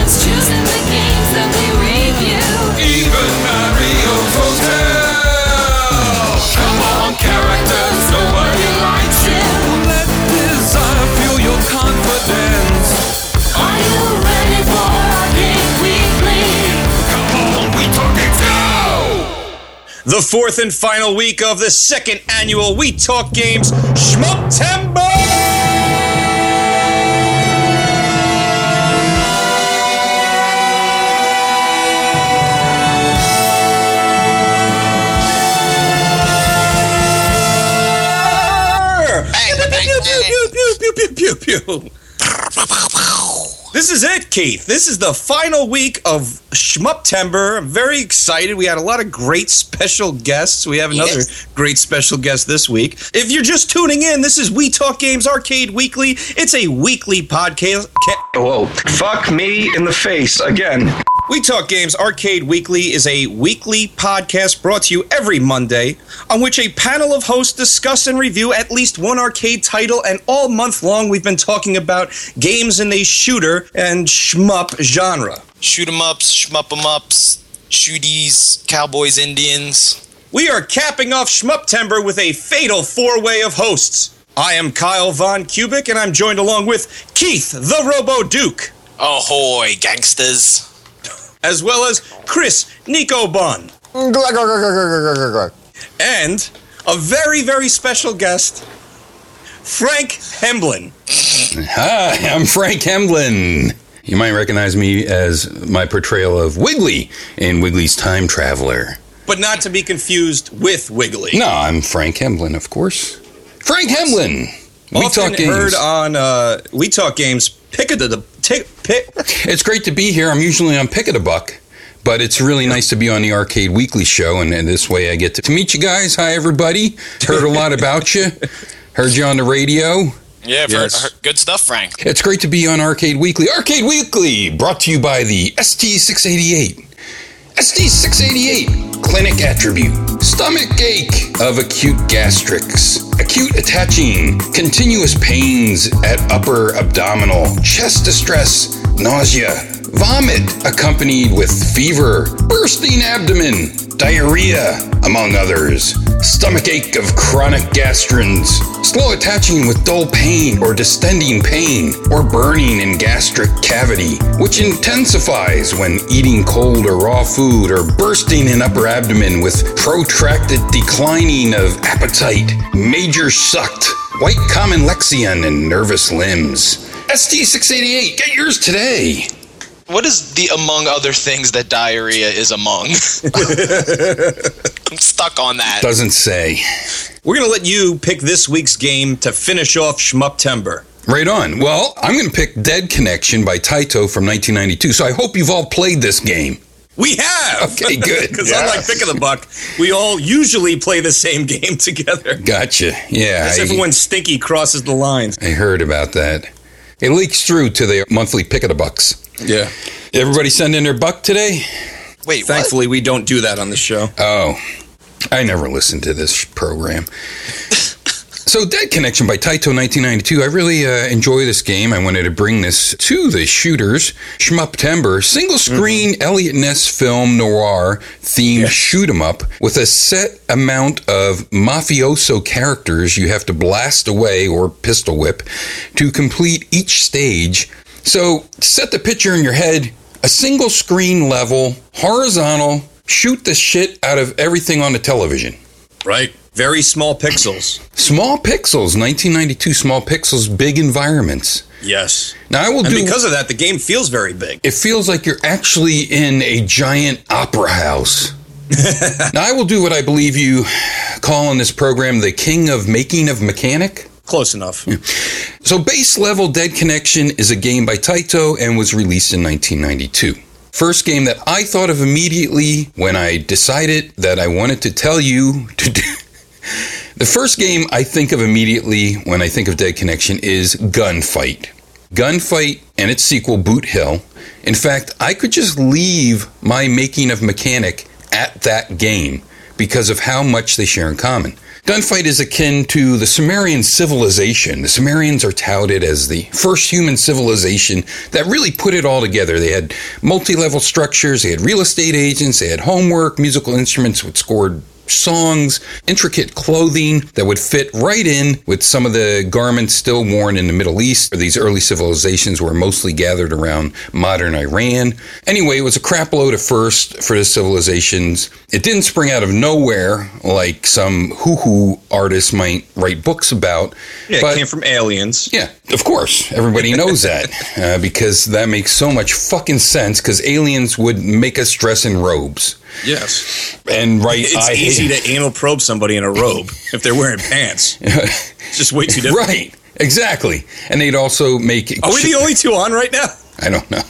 We take turns choosing the games that we review. Even Mario's Hotel. Come on, characters, nobody likes you. Let desire fuel your confidence. Are you ready for our game weekly? Come on, we talking now. The fourth and final week of the second annual We Talk Games Schmuptember! Pew, pew. This is it, Keith. This is the final week of Schmuptember. I'm very excited. We had a lot of great special guests. We have another great special guest this week. If you're just tuning in, this is We Talk Games Arcade Weekly. It's a weekly podcast. Whoa, fuck me in the face again. We Talk Games Arcade Weekly is a weekly podcast brought to you every Monday, on which a panel of hosts discuss and review at least one arcade title. And all month long, we've been talking about games in the shooter and shmup genre. shoot 'em ups, shmup 'em ups, shooties, cowboys, Indians. We are capping off Schmuptember with a fatal four way of hosts. I am Kyle Von Kubic, and I'm joined along with Keith the Robo Duke, Ahoy, gangsters. As well as Chris Nico Bun, and a very, very special guest, Frank Hemblin. Hi, I'm Frank Hemblin. You might recognize me as my portrayal of Wiggly in Wiggly's Time Traveler. But not to be confused with Wiggly. No, I'm Frank Hemblin, of course. Frank Hemblin. We Often talk games. heard on uh, We Talk Games. Pick a the tick pick. It's great to be here. I'm usually on Pick of the Buck, but it's really nice to be on the Arcade Weekly show, and, and this way I get to, to meet you guys. Hi, everybody. Heard a lot about you. Heard you on the radio. Yeah, for, Yes. for- good stuff, Frank. It's great to be on Arcade Weekly. Arcade Weekly, brought to you by the ST688. ST688, clinic attribute, stomach ache of acute gastrics acute attaching, continuous pains at upper abdominal, chest distress, nausea, vomit accompanied with fever, bursting abdomen, diarrhea, among others, stomach ache of chronic gastrins, slow attaching with dull pain or distending pain, or burning in gastric cavity, which intensifies when eating cold or raw food, or bursting in upper abdomen with protracted declining of appetite, major sucked, white common lexion, and nervous limbs. ST688, get yours today. What is the among other things that diarrhea is among? I'm stuck on that. Doesn't say. We're gonna let you pick this week's game to finish off Schmuptember. Right on. Well, I'm going to pick Dead Connection by Taito from 1992. So I hope you've all played this game. We have. Okay, good. Because unlike Pick of the Buck, we all usually play the same game together. Gotcha. Yeah. Except I, for when Stinky crosses the lines. I heard about that. It leaks through to the monthly pick of the bucks. Yeah. Everybody send in their buck today? Wait, what? Thankfully, we don't do that on the show. Oh, I never listened to this program. So, Dead Connection by Taito 1992. I really uh, enjoy this game. I wanted to bring this to the shooters. Schmuptember, single screen Eliot Ness film noir themed shoot 'em up with a set amount of mafioso characters you have to blast away or pistol whip to complete each stage. So, set the picture in your head a single screen level, horizontal, shoot the shit out of everything on the television. Right. Very small pixels. Small pixels, 1992 small pixels, big environments. Yes. Now I will And do. because of that, the game feels very big. it feels like you're actually in a giant opera house. now I will do what I believe you call in this program the king of making of mechanic. Close enough. So, Base Level Dead Connection is a game by Taito and was released in 1992. First game that I thought of immediately when I decided that I wanted to tell you to do. The first game I think of immediately when I think of Dead Connection is Gunfight. Gunfight and its sequel, Boot Hill. In fact, I could just leave my making of Mechanic at that game because of how much they share in common. Gunfight is akin to the Sumerian civilization. The Sumerians are touted as the first human civilization that really put it all together. They had multi level structures, they had real estate agents, they had homework, musical instruments that scored songs, intricate clothing that would fit right in with some of the garments still worn in the Middle East. These early civilizations were mostly gathered around modern Iran. Anyway, it was a crap load at first for the civilizations. It didn't spring out of nowhere like some hoo-hoo artists might write books about. Yeah, but it came from aliens. yeah, of course. Everybody knows that uh, because that makes so much fucking sense because aliens would make us dress in robes. Yes. And right, It's I easy to anal probe somebody in a robe if they're wearing pants. It's just way too different. Right, exactly. And they'd also make. Are we the only two on right now? I don't know.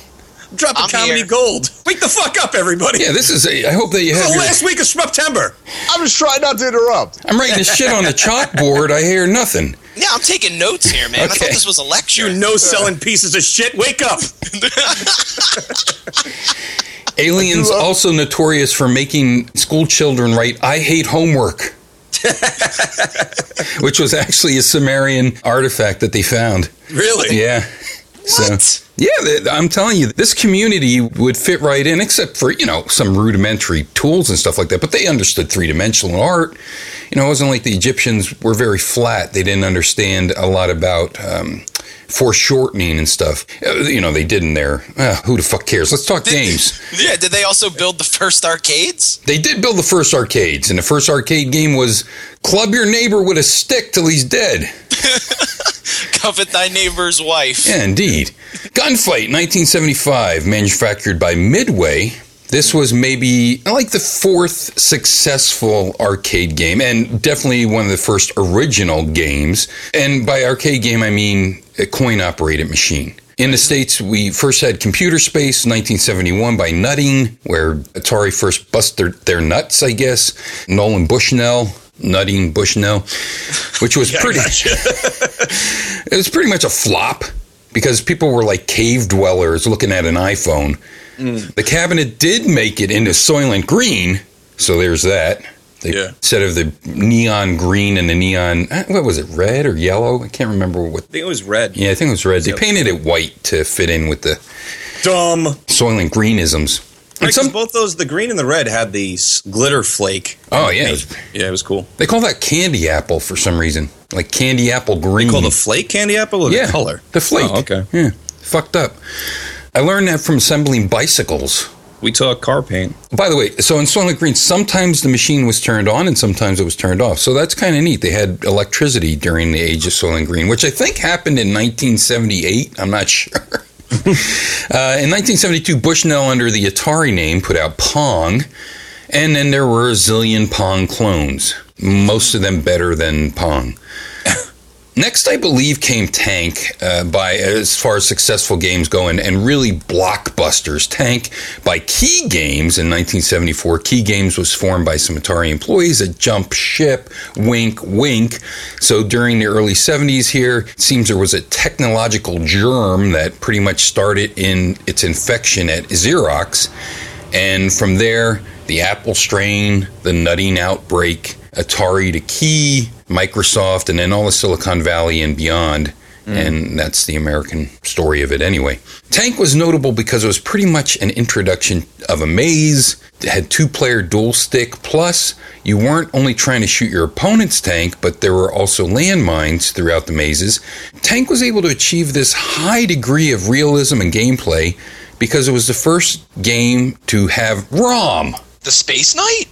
Drop a I'm comedy here. gold. Wake the fuck up, everybody. Yeah, this is. A, I hope that you It's have. the Your, last week of September. I'm just trying not to interrupt. I'm writing this shit on the chalkboard. I hear nothing. Yeah, I'm taking notes here, man. I thought this was a lecture. You no selling pieces of shit. Wake up. Aliens love- also notorious for making school children write "I hate homework," which was actually a Sumerian artifact that they found. Really? Yeah. What? So, yeah, I'm telling you, this community would fit right in, except for, you know, some rudimentary tools and stuff like that. But they understood three dimensional art. You know, it wasn't like the Egyptians were very flat. They didn't understand a lot about um, foreshortening and stuff. Uh, You know, they did in there. Uh, who the fuck cares? Let's talk games. Yeah, did they also build the first arcades? They did build the first arcades, and the first arcade game was club your neighbor with a stick till he's dead. Covet thy neighbor's wife. Yeah, indeed. Gunfight, 1975, manufactured by Midway. This was maybe like the fourth successful arcade game, and definitely one of the first original games. And by arcade game, I mean a coin operated machine. In the States, we first had Computer Space, 1971, by Nutting, where Atari first busted their, their nuts, I guess. Nolan Bushnell, Nutting Bushnell, which was pretty. It was pretty much a flop because people were like cave dwellers looking at an iPhone. The cabinet did make it into Soylent Green, so there's that. They, Yeah. Instead of the neon green and the neon, uh, what was it, red or yellow? I can't remember what. I think it was red. Yeah, I think it was red. They painted it white to fit in with the Dumb. Soylent Greenisms. Because some, both those, the green and the red, had the glitter flake. oh yeah, it was- Yeah, it was cool. they call that candy apple for some reason, like candy apple green. Called the flake candy apple or yeah, the color? the flake. Oh, okay. Yeah, fucked up. I learned that from assembling bicycles. We took car paint. By the way, so in Soylent Green, sometimes the machine was turned on and sometimes it was turned off. So that's kind of neat. They had electricity during the age of Soylent Green, which I think happened in 1978. I'm not sure. uh, in 1972, Bushnell, under the Atari name, put out Pong. And then there were a zillion Pong clones, most of them better than Pong. Next, I believe, came Tank uh, by as far as successful games go and, and really blockbusters. Tank by Kee Games in 1974. Kee Games was formed by some Atari employees that jumped ship, wink, wink. So during the early 70s here, it seems there was a technological germ that pretty much started in its infection at Xerox. And from there, the Apple strain, the nutting outbreak, Atari to Kee, Microsoft, and then all the Silicon Valley and beyond. Mm. And that's the American story of it anyway. Tank was notable because it was pretty much an introduction of a maze. It had two player dual stick, plus, you weren't only trying to shoot your opponent's tank, but there were also landmines throughout the mazes. Tank was able to achieve this high degree of realism and gameplay because it was the first game to have ROM. The Space Knight?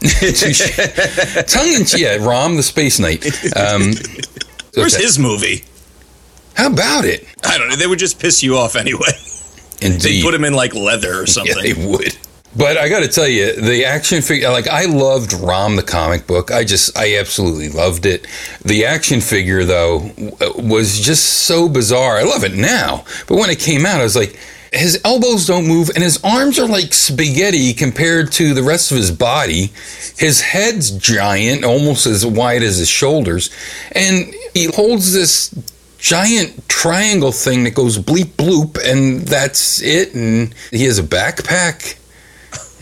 Tongue in cheek, yeah, Rom, the Space Knight. Um, Where's okay. his movie? How about it? I don't know. They would just piss you off anyway. Indeed. They put him in like leather or yeah, something. they would. But I got to tell you, the action figure, like I loved Rom the comic book. I just, I absolutely loved it. The action figure, though, was just so bizarre. I love it now. But when it came out, I was like, his elbows don't move and his arms are like spaghetti compared to the rest of his body. His head's giant, almost as wide as his shoulders. And he holds this giant triangle thing that goes bleep bloop, and that's it. And he has a backpack.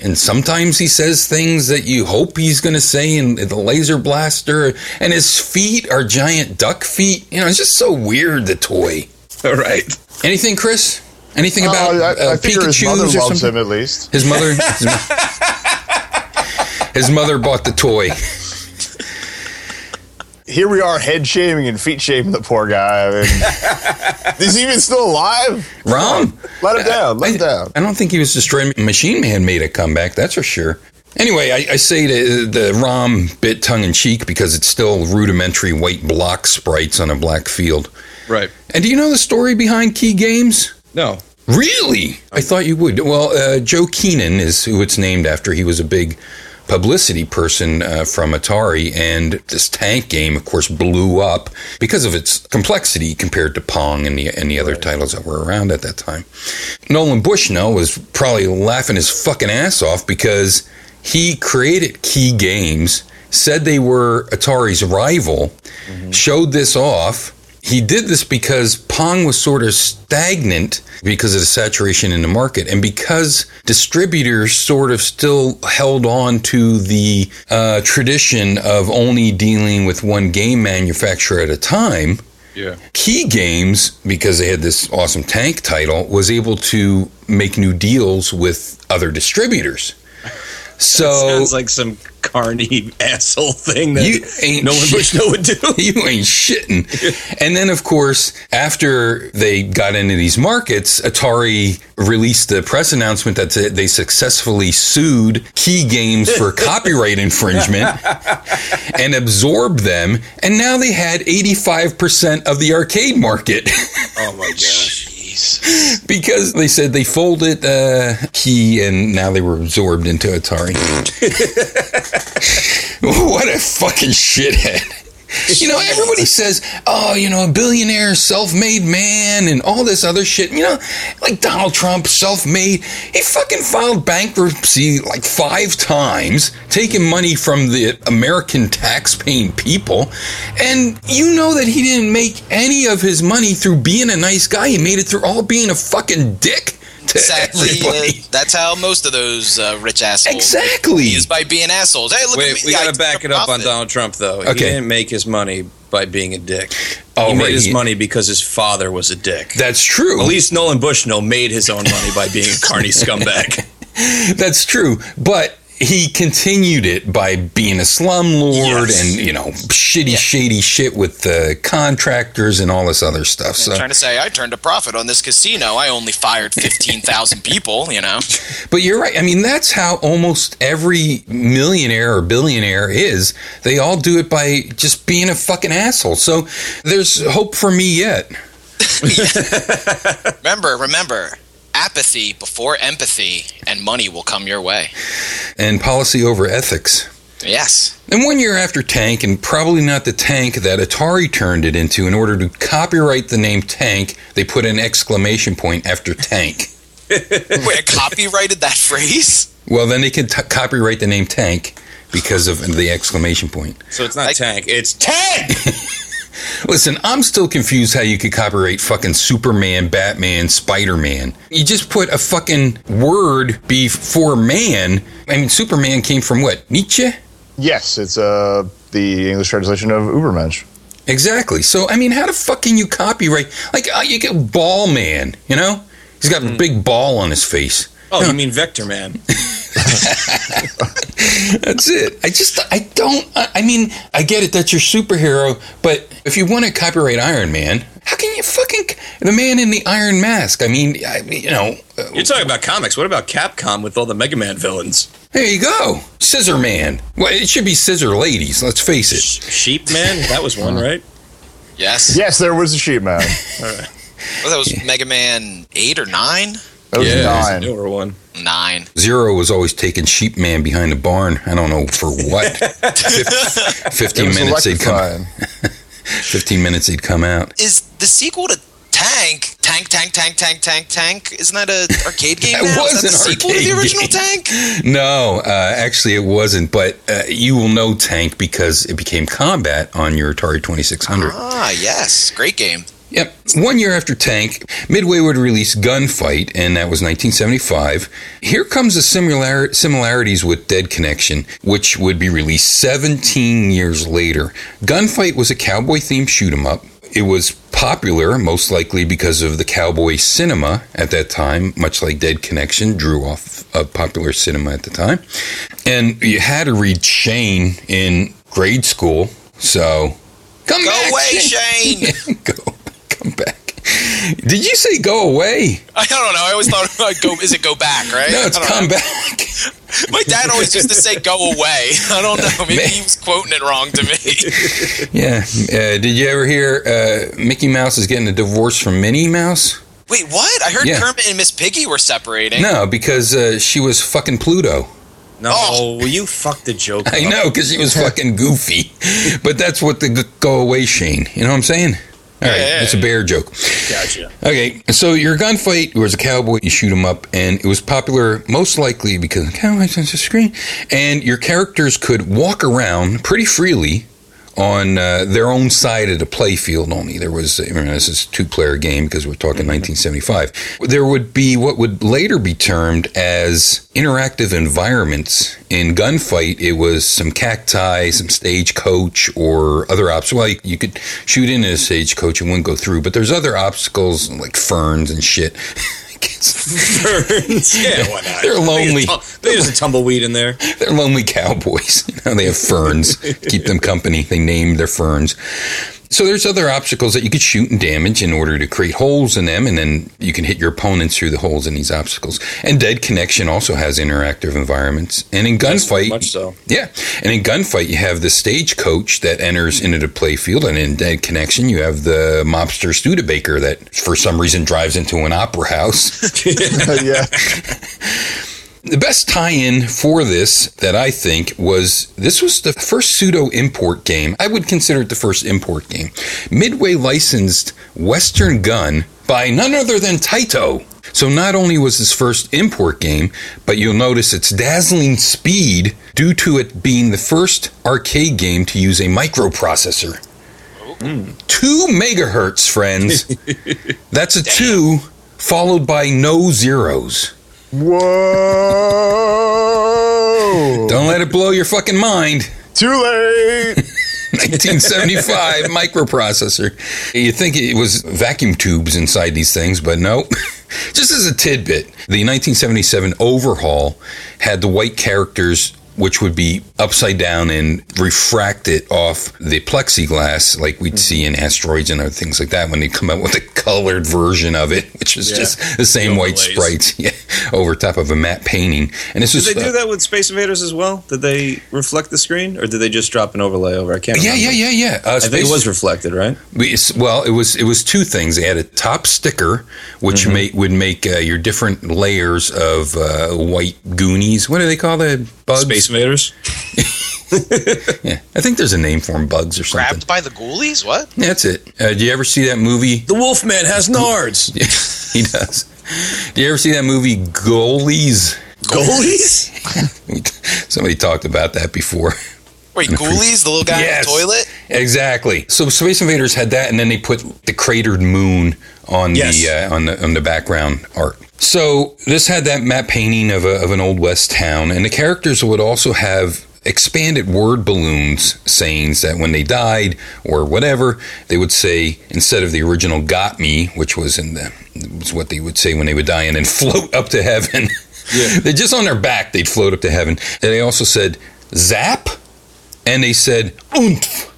And sometimes he says things that you hope he's going to say in the laser blaster. And his feet are giant duck feet. You know, it's just so weird, the toy. All right. Anything, Chris? Anything Uh, about I, uh, I figure his mother or loves something? him at least. His mother. His, mo- his mother bought the toy. Here we are, head shaming and feet shaming the poor guy. I mean, is he even still alive? Rom? Let him down. Let him down. I don't think he was destroyed. Machine Man made a comeback, that's for sure. Anyway, I, I say the, the ROM bit tongue in cheek because it's still rudimentary white block sprites on a black field. Right. And do you know the story behind Kee Games? No. Really? I thought you would. Well, uh, Joe Keenan is who it's named after. He was a big publicity person uh, from Atari, and this tank game, of course, blew up because of its complexity compared to Pong and the and the other titles that were around at that time. Nolan Bushnell was probably laughing his fucking ass off because he created Kee Games, said they were Atari's rival, showed this off. He did this because Pong was sort of stagnant because of the saturation in the market, and because distributors sort of still held on to the uh, tradition of only dealing with one game manufacturer at a time. Yeah. Kee Games, because they had this awesome tank title, was able to make new deals with other distributors. So Sounds like some carny asshole thing that You ain't no one wish no would do. you ain't shitting. And then, of course, after they got into these markets, Atari released the press announcement that they successfully sued Kee Games for copyright infringement and absorbed them. And now they had 85% of the arcade market Oh my gosh. Because they said they folded uh, Kee and now they were absorbed into Atari. what a fucking shithead. You know, everybody says, oh, you know, a billionaire, self made man, and all this other shit. You know, like Donald Trump, self made. He fucking filed bankruptcy like five times, taking money from the American tax paying people. And you know that he didn't make any of his money through being a nice guy. He made it through all being a fucking dick to Sadly, uh, that's how most of those uh, rich assholes Exactly. is by being assholes. Hey, look at me. we gotta back it up on. Donald Trump though. He Okay. didn't make his money by being a dick. Oh, he made right, his money because his father was a dick. That's true. At least Nolan Bushnell made his own money by being a carny scumbag. That's true, but he continued it by being a slumlord Yes. and you know shitty, shady shit with the contractors and all this other stuff. So, trying to say I turned a profit on this casino. I only fired fifteen thousand people. You know, but you're right. I mean, that's how almost every millionaire or billionaire is. They all do it by just being a fucking asshole. So, there's hope for me yet. remember, remember, apathy before empathy, and money will come your way. And policy over ethics. Yes. And one year after Tank, and probably not the tank that Atari turned it into, in order to copyright the name Tank, they put an exclamation point after Tank. Wait, copyrighted that phrase? Well, then they could t- copyright the name Tank because of the exclamation point. So it's not Like- tank, it's tank. Listen, I'm still confused how you could copyright fucking Superman, Batman, Spider Man. You just put a fucking word before man. I mean, Superman came from what? Nietzsche? Yes, it's uh, the English translation of Ubermensch. Exactly. So, I mean, how the fuck can you copyright? Like, uh, you get Ball Man, you know? He's got a big ball on his face. Oh, you mean Vector Man? That's it. I just, I don't, I I mean, I get it, that's your superhero, but if you want to copyright Iron Man, how can you fucking, the man in the Iron Mask? I mean, I, you know, uh, You're talking about comics. What about Capcom with all the Mega Man villains? there you go. Scissor Man. Well, it should be Scissor Ladies, let's face it. Sheep Man? That was one, right? Yes. Yes, there was a sheep man. Well, that was Mega Man eight or nine. That was Yeah, there's a nine. newer one. Nine. Zero was always taking sheep man behind the barn. I don't know for what. Fif- Fifteen minutes they'd come. Fifteen minutes they'd come out. Is the sequel to Tank, Tank, Tank, Tank, Tank, Tank, Tank? Isn't that an arcade game That was an the sequel to the original game. Tank? No, uh, actually it wasn't. But uh, you will know Tank because it became Combat on your Atari Twenty Six Hundred. Ah, yes. Great game. Yep. One year after Tank, Midway would release Gunfight, and that was 1975. Here comes the similar- similarities with Dead Connection, which would be released 17 years later. Gunfight was a cowboy themed shoot 'em up. It was popular, most likely because of the cowboy cinema at that time, much like Dead Connection drew off of popular cinema at the time. And you had to read Shane in grade school, so come Go back, away, Shane. go, come back. Did you say go away? I don't know. I always thought about go. Is it go back? Right? No, it's come know. back. My dad always used to say go away. I don't know. Maybe he was quoting it wrong to me. Yeah. Uh, did you ever hear uh, Mickey Mouse is getting a divorce from Minnie Mouse? Wait, what? I heard Yeah. Kermit and Miss Piggy were separating. No, because uh, she was fucking Pluto. No, Oh. will you fuck the joke? I up? know, because she was fucking goofy. But that's what the go away Shane. You know what I'm saying? All right, Yeah, it's a bear joke. Gotcha. Okay, so your gunfight was a cowboy, you shoot him up, and it was popular most likely because cowboys on the screen, and your characters could walk around pretty freely on uh, their own side of the play field only. There was, I mean, this is a two player game because we're talking 1975. There would be what would later be termed as interactive environments. In Gunfight, it was some cacti, some stagecoach, or other obstacles. Well, you, you could shoot into a stagecoach and wouldn't go through, but there's other obstacles like ferns and shit. Ferns. yeah, why not? They're lonely. They just, they just a tumbleweed in there. They're lonely cowboys. You know, they have ferns. Keep them company. They name their ferns. So there's other obstacles that you could shoot and damage in order to create holes in them, and then you can hit your opponents through the holes in these obstacles. And Dead Connection also has interactive environments. And in gunfight, Much so. yeah, and in gunfight you have the stagecoach that enters into the playfield, and in Dead Connection you have the mobster Studebaker that, for some reason, drives into an opera house. yeah. The best tie-in for this that I think was this was the first pseudo import game. I would consider it the first import game. Midway licensed Western Gun by none other than Taito. So not only was this first import game, but you'll notice its dazzling speed due to it being the first arcade game to use a microprocessor. Oh. Two megahertz, friends. That's a two followed by no zeros. Whoa. Don't let it blow your fucking mind. Too late. 1975 microprocessor. You think it was vacuum tubes inside these things, but no. Just as a tidbit, the 1977 overhaul had the white characters which would be upside down and refract it off the plexiglass like we'd see in asteroids and other things like that when they come out with a colored version of it, which is Yeah. just the same white sprites yeah, over top of a matte painting. And this Did was they do uh, that with Space Invaders as well? Did they reflect the screen, or did they just drop an overlay over? I can't. yeah, remember. yeah, yeah, yeah. Uh, I think it was reflected, right? We- Well, it was it was two things. They had a top sticker, which Mm-hmm. ma- would make uh, your different layers of uh, white goonies. What do they call the bugs? Space Invaders. Yeah, I think there's a name for them, bugs or something. Grabbed by the ghoulies? What? Yeah, that's it. Uh, do you ever see that movie? The Wolfman has nards. yeah, he does. Do you ever see that movie Ghoulies? Ghoulies? Somebody talked about that before. Wait, ghoulies? The little guy Yes. in the toilet? Exactly. So Space Invaders had that, and then they put the cratered moon on Yes. the uh, on the on the background art. So this had that matte painting of a, of an old west town, and the characters would also have expanded word balloons sayings that when they died or whatever they would say instead of the original got me which was in the was what they would say when they would die and then float up to heaven Yeah. they just on their back they'd float up to heaven and they also said zap and they said oomph.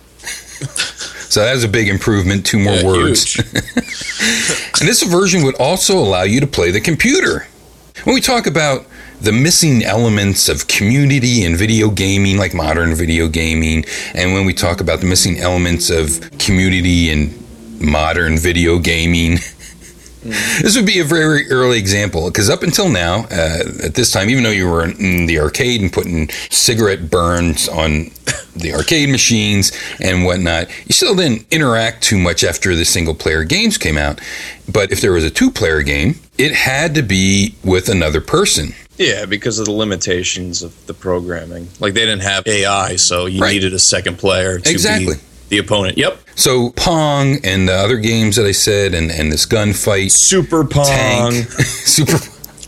So that was a big improvement two more Yeah, words. And this version would also allow you to play the computer. When we talk about the missing elements of community and video gaming, like modern video gaming, and when we talk about the missing elements of community and modern video gaming, This would be a very early example because up until now, uh, at this time, even though you were in the arcade and putting cigarette burns on the arcade machines and whatnot, you still didn't interact too much after the single player games came out. But if there was a two player game, it had to be with another person. Yeah, because of the limitations of the programming. Like they didn't have AI, so you Right. needed a second player to Exactly. be the opponent. Yep. So Pong and the other games that I said, and, and this gunfight, Super Pong, tank, super,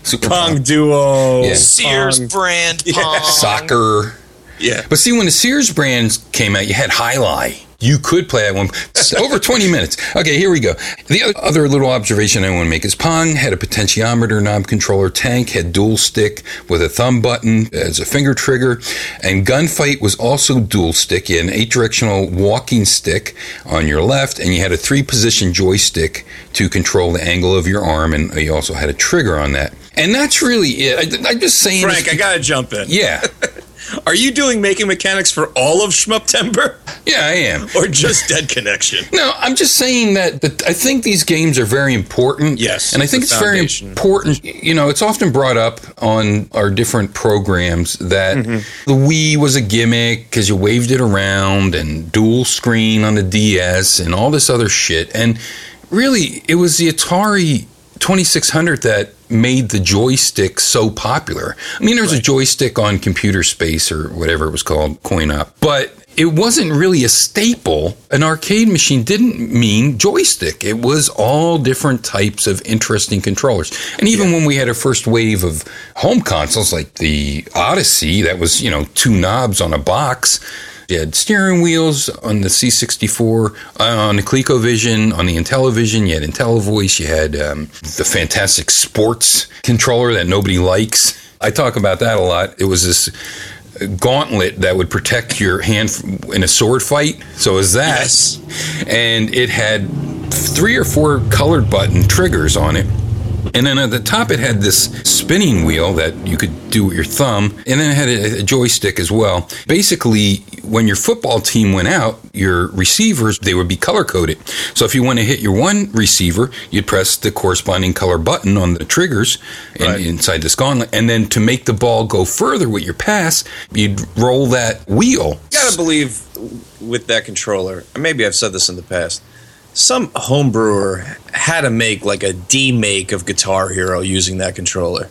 super Pong Duo, Yeah. Sears Pong. brand Yeah. Soccer. Yeah. But see, when the Sears brands came out, you had Highlight. You could play that one over 20 minutes. Okay, here we go. The other- other little observation I want to make is Pong had a potentiometer knob controller. Tank had dual stick with a thumb button as a finger trigger. And Gunfight was also dual stick. You had an eight directional walking stick on your left, and you had a three position joystick to control the angle of your arm. And you also had a trigger on that. And that's really it. I, I'm just saying. Frank, I gotta jump in. yeah. Are you doing making mechanics for all of Shmup Schmuptember Yeah, I am. or just Dead Connection? No, I'm just saying that, that I think these games are very important. Yes, And I think it's very important. You know, it's often brought up on our different programs that mm-hmm. the Wii was a gimmick because you waved it around and dual screen on the DS and all this other shit. And really, it was the Atari 2600 that made the joystick so popular. I mean, there was a joystick on Computer Space or whatever it was called, Coin Op, but it wasn't really a staple. An arcade machine didn't mean joystick. It was all different types of interesting controllers. And even when we had our first wave of home consoles like the Odyssey, that was, you know, two knobs on a box. You had steering wheels on the C64, uh, on the ColecoVision, on the Intellivision. You had IntelliVoice. You had um, the fantastic sports controller that nobody likes. I talk about that a lot. It was this gauntlet that would protect your hand in a sword fight. So it was that, Yes. and it had three or four colored button triggers on it. And then at the top, it had this spinning wheel that you could do with your thumb, and then it had a, a joystick as well. Basically, when your football team went out, your receivers they would be color coded. So if you want to hit your one receiver, you'd press the corresponding color button on the triggers in- inside this gauntlet, and then to make the ball go further with your pass, you'd roll that wheel. You gotta believe with that controller, maybe I've said this in the past, some homebrewer had to make like a D-make of Guitar Hero using that controller.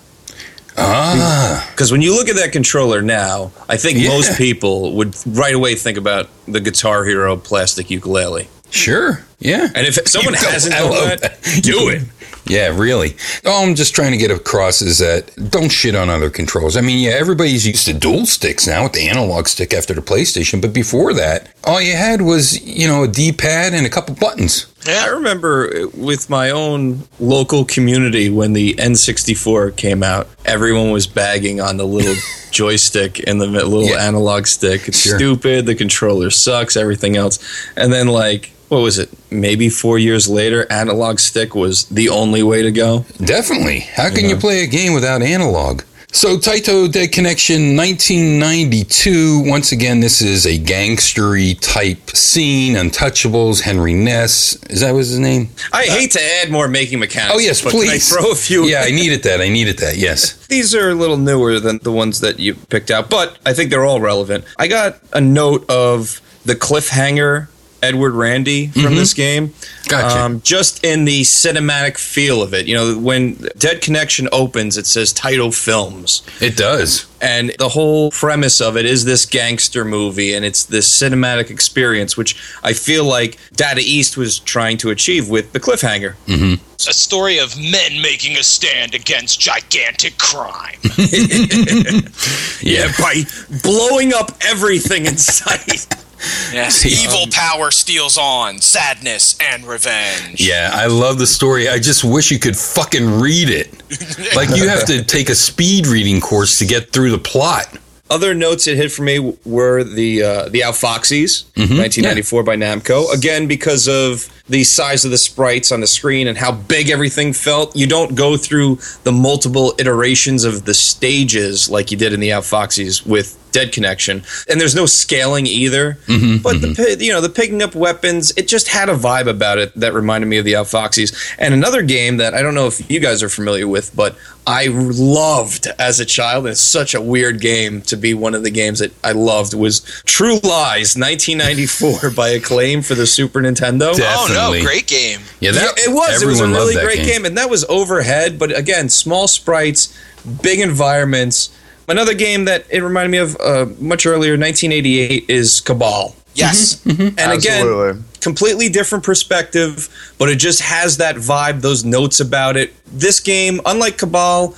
Ah, Because when you look at that controller now, I think Yeah. most people would right away think about the Guitar Hero plastic ukulele. sure, yeah. And if someone hasn't done that. do it. Yeah, really. All I'm just trying to get across is that don't shit on other controls. I mean, yeah, everybody's used to dual sticks now with the analog stick after the PlayStation, but before that, all you had was, you know, a D pad and a couple buttons. I remember with my own local community when the N64 came out, everyone was bagging on the little joystick and the little Yeah. analog stick. It's Sure. stupid. The controller sucks. Everything else. And then, like, what was it? Maybe four years later, analog stick was the only way to go. Definitely. How can you play a game without analog? So, Taito Dead Connection 1992. Once again, this is a gangstery type scene. Untouchables, Henry Ness. Is that was his name? I hate to add more making mechanics. Oh, yes, please. Can I throw a few? Yeah, I needed that. I needed that. Yes. These are a little newer than the ones that you picked out, but I think they're all relevant. I got a note of the cliffhanger Edward Randy from this game. Mm-hmm. Gotcha. Um, just in the cinematic feel of it. You know, when Dead Connection opens, it says Taito Films. It does. And the whole premise of it is this gangster movie, and it's this cinematic experience, which I feel like Data East was trying to achieve with the cliffhanger. A story of men making a stand against gigantic crime. Yeah. By blowing up everything in sight. Yes. Evil power steals on sadness and revenge. Yeah, I love the story. I just wish you could fucking read it. Like you have to take a speed reading course to get through the plot. Other notes it hit for me were the uh, the Outfoxies, 1994 by Namco. Again, because of the size of the sprites on the screen and how big everything felt, you don't go through the multiple iterations of the stages like you did in the Outfoxies with Dead Connection, and there's no scaling either. Mm-hmm, but the you know the picking up weapons, it just had a vibe about it that reminded me of the Outfoxies. And another game that I don't know if you guys are familiar with, but I loved as a child. And it's such a weird game to be one of the games that I loved was True Lies, 1994 by Acclaim for the Super Nintendo. Oh no, great game. Yeah, that, Yeah, it was. It was a everyone loved really that great game. and that was overhead. But again, small sprites, big environments. Another game that it reminded me of uh, much earlier, 1988, is Cabal. Yes. And again, completely different perspective, but it just has that vibe, those notes about it. This game, unlike Cabal,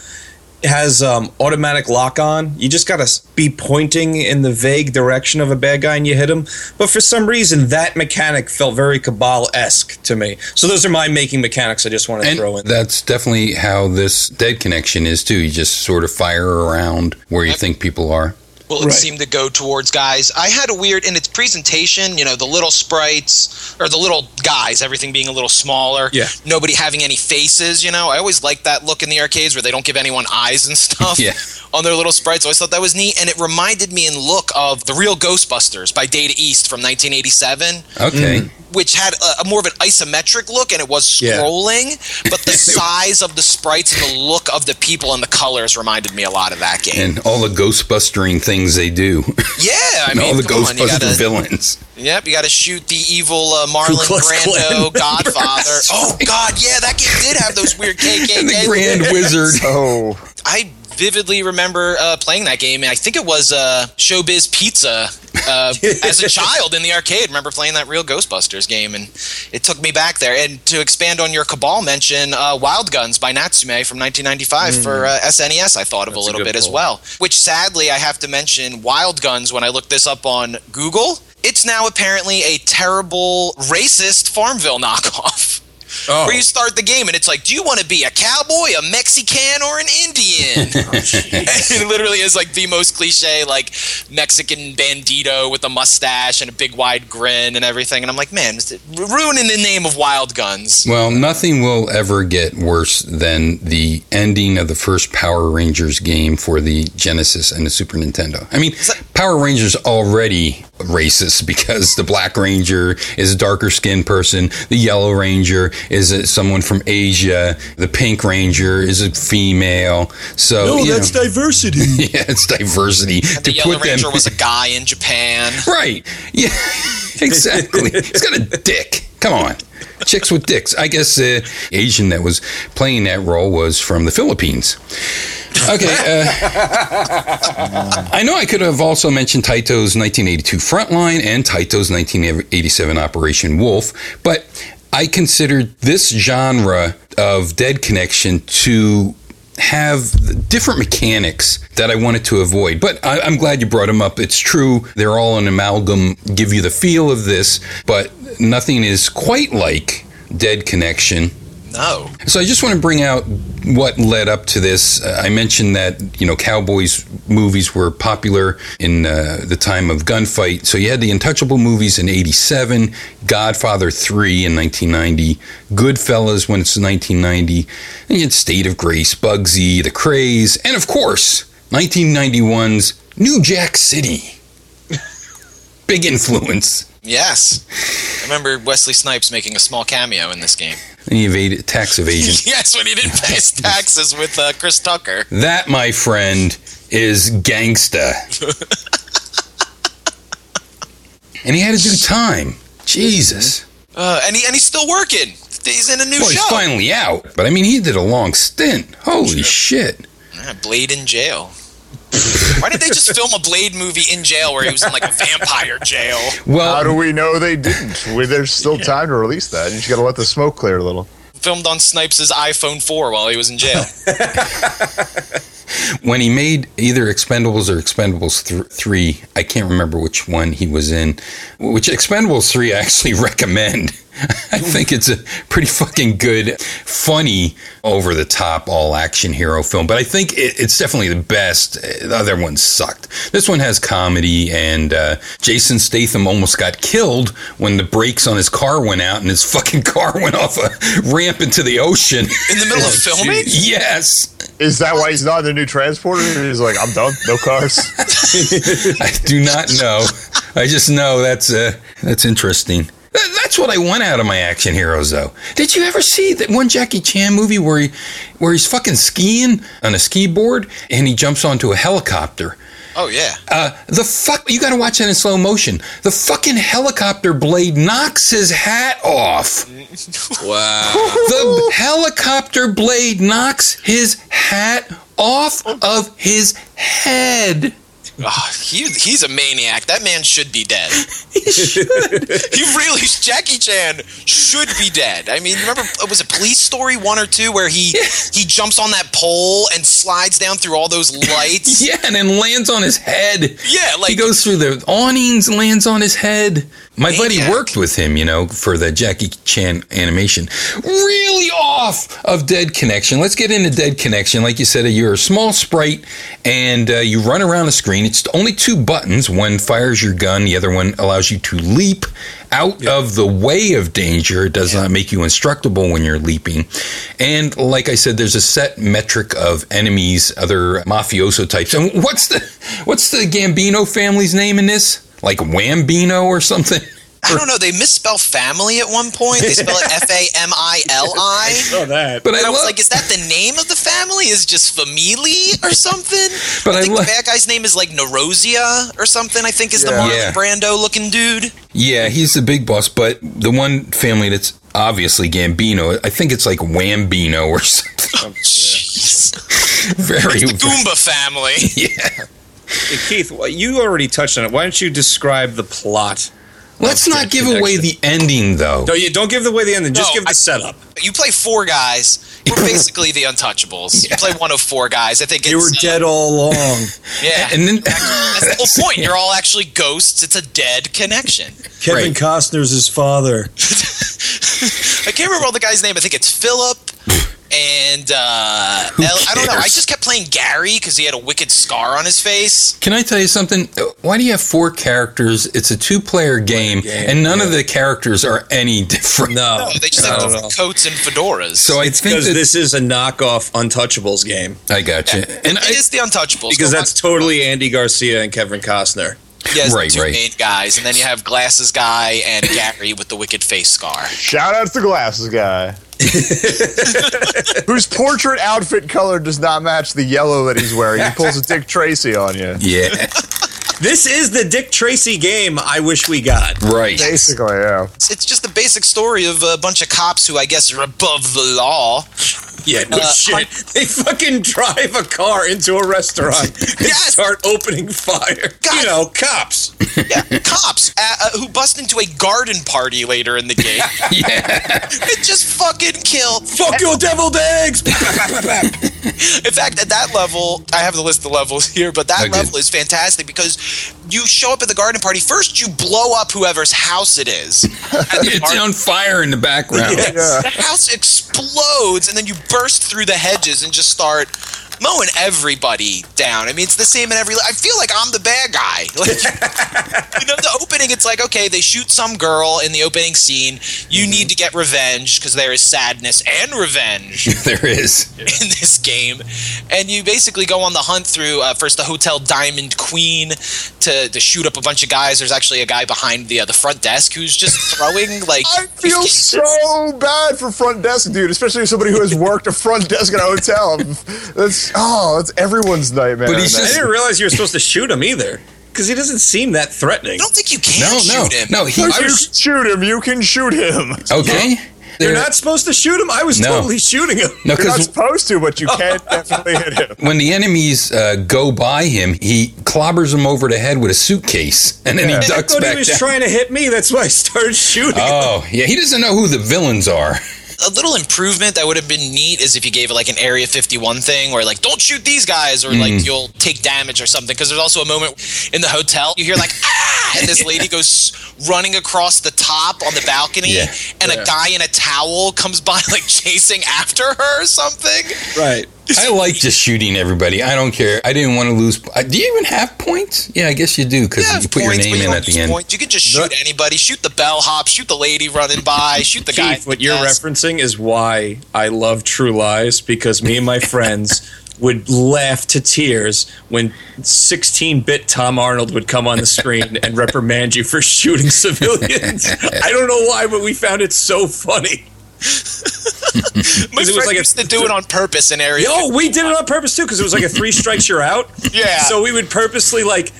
has um, automatic lock on. You just got to be pointing in the vague direction of a bad guy and you hit him. But for some reason, that mechanic felt very Cabal esque to me. So those are my making mechanics I just want to and throw in. that's definitely how this dead connection is too. You just sort of fire around where you Yep. think people are. Well, it seemed to go towards guys. I had a weird in its presentation. You know, the little sprites or the little guys, everything being a little smaller. Yeah. Nobody having any faces. You know, I always like that look in the arcades where they don't give anyone eyes and stuff. Yeah. On their little sprites, I always thought that was neat, and it reminded me in look of the real Ghostbusters by Data East from 1987 Okay. Mm. which had a, a more of an isometric look and it was Yeah. scrolling, but the size of the sprites and the look of the people and the colors reminded me a lot of that game. And all the ghostbustering things they do. yeah, I and mean, all the come on, you Ghostbuster gotta, villains. Yep, you got to shoot the evil uh, Marlon Klux Brando, Klan Godfather. oh God, yeah, that game did have those weird KKK. And the Grand Wizard. Oh, I vividly remember uh, playing that game, and I think it was uh, Showbiz Pizza uh, as a child in the arcade. Remember playing that real Ghostbusters game, and it took me back there. And to expand on your Cabal mention, uh, Wild Guns by Natsume from 1995 for uh, SNES, I thought of Mm. That's a a little good bit as well. Which sadly, I have to mention Wild Guns when I looked this up on Google. It's now apparently a terrible racist Farmville knockoff. Oh. Where you start the game and it's like, do you want to be a cowboy, a Mexican, or an Indian? Oh, and it literally is like the most cliche, like Mexican bandito with a mustache and a big wide grin and everything. And I'm like, man, ruining the name of Wild Guns. Well, nothing will ever get worse than the ending of the first Power Rangers game for the Genesis and the Super Nintendo. I mean, Power Rangers already racist because the Black Ranger is a darker skinned person, the Yellow Ranger is a, someone from Asia, the Pink Ranger is a female. So No, that's know, diversity. yeah, it's diversity The to Yellow put them Ranger was a guy in Japan. Right. Yeah. Exactly. He's got a dick. Come on. Chicks with dicks. I guess uh, Asian that was playing that role was from the Philippines. Okay. Uh, I know I could have also mentioned Taito's 1982 Frontline and Taito's 1987 Operation Wolf, but I considered this genre of Dead Connection to have different mechanics that I wanted to avoid. But I, I'm glad you brought them up. It's true, they're all an amalgam, give you the feel of this, but nothing is quite like Dead Connection. No. So I just want to bring out what led up to this. Uh, I mentioned that you know cowboys movies were popular in uh, the time of gunfight. So you had the Untouchable movies in '87, Godfather 3 in 1990, Goodfellas when it's 1990, and you had State of Grace, Bugsy, The Krays, and of course 1991's New Jack City. Big influence. Yes. I remember Wesley Snipes making a small cameo in this game. And he evaded tax evasion. yes, when he didn't pay his taxes with uh, Chris Tucker. That, my friend, is gangsta. and he had to do time. Jesus. Uh, and, he, and he's still working. He's in a new Well, he's show. finally out. But I mean, he did a long stint. Holy shit. Yeah, Blade in jail. Why did they just film a Blade movie in jail where he was in like a vampire jail? Well, how do we know they didn't? Well, there's still time to release that. You just got to let the smoke clear a little. Filmed on Snipes' iPhone 4 while he was in jail. when he made either Expendables or Expendables th- 3, I can't remember which one he was in, which Expendables 3 I actually recommend. I think it's a pretty fucking good, funny, over the top, all action hero film. But I think it, it's definitely the best. The other one sucked. This one has comedy, and uh, Jason Statham almost got killed when the brakes on his car went out and his fucking car went off a ramp into the ocean. In the middle of filming? yes. Is that why he's not in the new transporter? He's like, I'm done. No cars. I do not know. I just know that's uh, that's interesting. That- That's what I want out of my action heroes, though. Did you ever see that one Jackie Chan movie where he, where he's fucking skiing on a ski board and he jumps onto a helicopter? Oh yeah. Uh, the fuck, you gotta watch that in slow motion. The fucking helicopter blade knocks his hat off. Wow. The helicopter blade knocks his hat off of his head. Oh, he, he's a maniac. That man should be dead. he really, Jackie Chan should be dead. I mean, remember, it was a Police Story one or two where he he jumps on that pole and slides down through all those lights? Yeah, and then lands on his head. Yeah, like he goes through the awnings, lands on his head. My buddy worked with him, you know, for the Jackie Chan animation. Really off of Dead Connection. Let's get into Dead Connection. Like you said, you're a small sprite and uh, you run around the screen. It's only two buttons. One fires your gun, the other one allows you to leap out of the way of danger. It does not make you instructable when you're leaping. And like I said, there's a set metric of enemies, other mafioso types. And what's the what's the Gambino family's name in this? Like Wambino or something? I don't know. They misspell family at one point. They spell it F A M I L I. Oh, that. But And I, I was love, like, is that the name of the family? Is just Famili or something? But I I think lo- the bad guy's name is like Narosia or something. I think is the Marlon Yeah. Brando looking dude. yeah, he's the big boss. But the one family that's obviously Gambino, I think it's like Wambino or something. Jeez. Very The Goomba family. yeah. Hey, Keith, you already touched on it. Why don't you describe the plot? Let's not Dead give away the ending, though. No, you don't give away the ending. Just No, give the I- setup. You play four guys. We're basically the Untouchables. You play one of four guys. I think it's, You were uh, dead all along. Yeah. And then That's the whole point. You're all actually ghosts. It's a dead connection. Kevin Right. Costner's his father. I can't remember all the guy's name. I think it's Philip and uh, Who I don't know. I just kept playing Gary because he had a wicked scar on his face. Can I tell you something? Why do you have four characters? It's a two-player game, game, and none of the characters are any different. No, No, they just have different know. coats and fedoras. So I It's think because that this is a knockoff Untouchables game. I got you. And it I, is the Untouchables. Because that's watch- totally Andy Garcia and Kevin Costner. He has Right, the two right. main guys, and then you have Glasses Guy and Gary with the wicked face scar. Shout out to the glasses guy. Whose portrait outfit color does not match the yellow that he's wearing. He pulls a Dick Tracy on you. yeah, This is the Dick Tracy game I wish we got. right. Basically, yeah. It's, it's just the basic story of a bunch of cops who I guess are above the law. Yeah, no Uh, shit. They fucking drive a car into a restaurant and Yes. start opening fire. God. You know, cops. Yeah, cops uh, uh, who bust into a garden party later in the game. Yeah, and just fucking kill. Fuck your deviled eggs. In fact, at that level, I have the list of levels here, but that Okay. level is fantastic because you show up at the garden party. First, you blow up whoever's house it is. At it's garden- on fire in the background. Yeah. the house explodes, and then you burst through the hedges and just start mowing everybody down. I mean, it's the same in every. I feel like I'm the bad guy. Like, you know, the opening, it's like okay, they shoot some girl in the opening scene. You need to get revenge because there is sadness and revenge There is. in this game, and you basically go on the hunt through uh, first the Hotel Diamond Queen to, to shoot up a bunch of guys. There's actually a guy behind the uh, the front desk who's just throwing like. I feel so bad for front desk, dude. Especially somebody who has worked a front desk at a hotel. That's oh, that's everyone's nightmare. But he's man. I didn't realize you were supposed to shoot him either. Because he doesn't seem that threatening. I don't think you can No, no, shoot him. no. He, If you shoot him, you can shoot him. okay. You're not supposed to shoot him. I was No. totally shooting him. No, You're not supposed to, but you can't definitely hit him. when the enemies uh, go by him, he clobbers them over the head with a suitcase, and then Yeah. he I ducks thought back he was down. trying to hit me. That's why I started shooting. him. Oh, yeah, he doesn't know who the villains are. A little improvement that would have been neat is if you gave it like an Area 51 thing where like don't shoot these guys or Mm. like you'll take damage or something because there's also a moment in the hotel you hear like ah and this lady goes running across the top on the balcony Yeah. and a guy in a towel comes by like chasing after her or something. Right. I like just shooting everybody. I don't care. I didn't want to lose. uh, Do you even have points? Yeah, I guess you do because Yeah, you put your points, but name you in at the end. points. You can just shoot anybody, shoot the bellhop, shoot the lady running by, shoot the guy. Keith, what you're Yes. referencing is why I love True Lies because me and my friends would laugh to tears when 16-bit Tom Arnold would come on the screen and reprimand you for shooting civilians. I don't know why, but we found it so funny. My it was friend like a- used to do it on purpose in area. Oh, we did it on purpose too because it was like a three strikes you're out. Yeah. So we would purposely like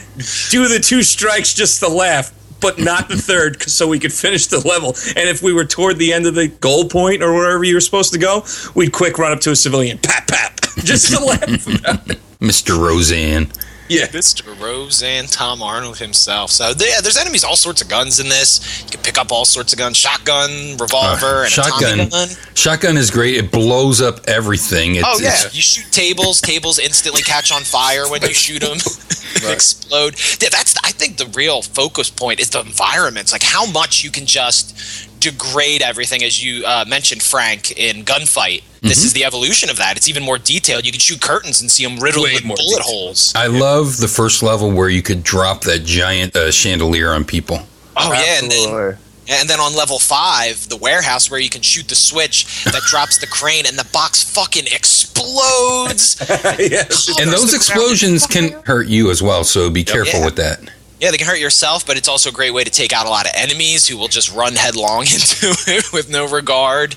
do the two strikes just to laugh, but not the third, so we could finish the level. And if we were toward the end of the goal point or wherever you were supposed to go, we'd quick run up to a civilian, pap pap, just to laugh. About it. Mr. Roseanne. Yeah. Mr. Rose and Tom Arnold himself. So yeah, there's enemies, all sorts of guns in this. You can pick up all sorts of guns: shotgun, revolver, Uh, and shotgun. a gun. Shotgun is great. It blows up everything. It's, Oh yeah, you shoot tables. Tables instantly catch on fire when you shoot them. Explode. Yeah, that's I think the real focus point is the environments. Like how much you can just degrade everything, as you uh, mentioned, Frank, in gunfight. This Mm-hmm. is the evolution of that. It's even more detailed. You can shoot curtains and see them riddled Way with more bullet detailed. holes. I love the first level where you could drop that giant uh, chandelier on people. Oh yeah, and then And then on level five, the warehouse where you can shoot the switch that drops the crane and the box fucking explodes. yeah. And those explosions can hurt you as well, so be careful Yeah. with that. Yeah, they can hurt yourself, but it's also a great way to take out a lot of enemies who will just run headlong into it with no regard.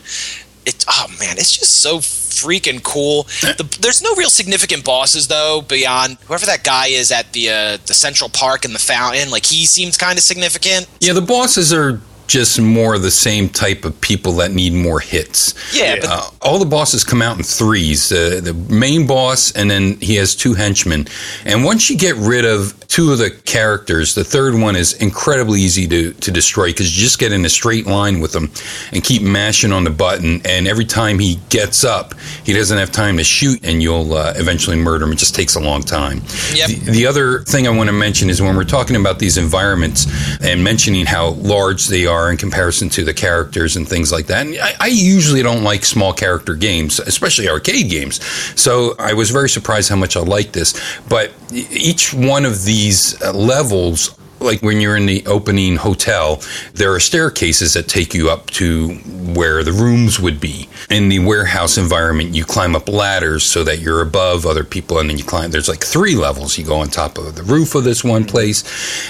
It, oh man, it's just so freaking cool. The, there's no real significant bosses though, beyond whoever that guy is at the uh, the Central Park and the fountain. Like he seems kind of significant. Yeah, the bosses are just more of the same type of people that need more hits. Yeah, but Uh, all the bosses come out in threes. Uh, the main boss, and then he has two henchmen. And once you get rid of two of the characters, the third one is incredibly easy to, to destroy because you just get in a straight line with him and keep mashing on the button. And every time he gets up, he doesn't have time to shoot, and you'll uh, eventually murder him. It just takes a long time. Yep. The, the other thing I want to mention is when we're talking about these environments and mentioning how large they are in comparison to the characters and things like that. And I, I usually don't like small character games, especially arcade games. So I was very surprised how much I like this. But each one of these uh, levels like when you're in the opening hotel, there are staircases that take you up to where the rooms would be. In the warehouse environment, you climb up ladders so that you're above other people, and then you climb. There's like three levels. You go on top of the roof of this one place.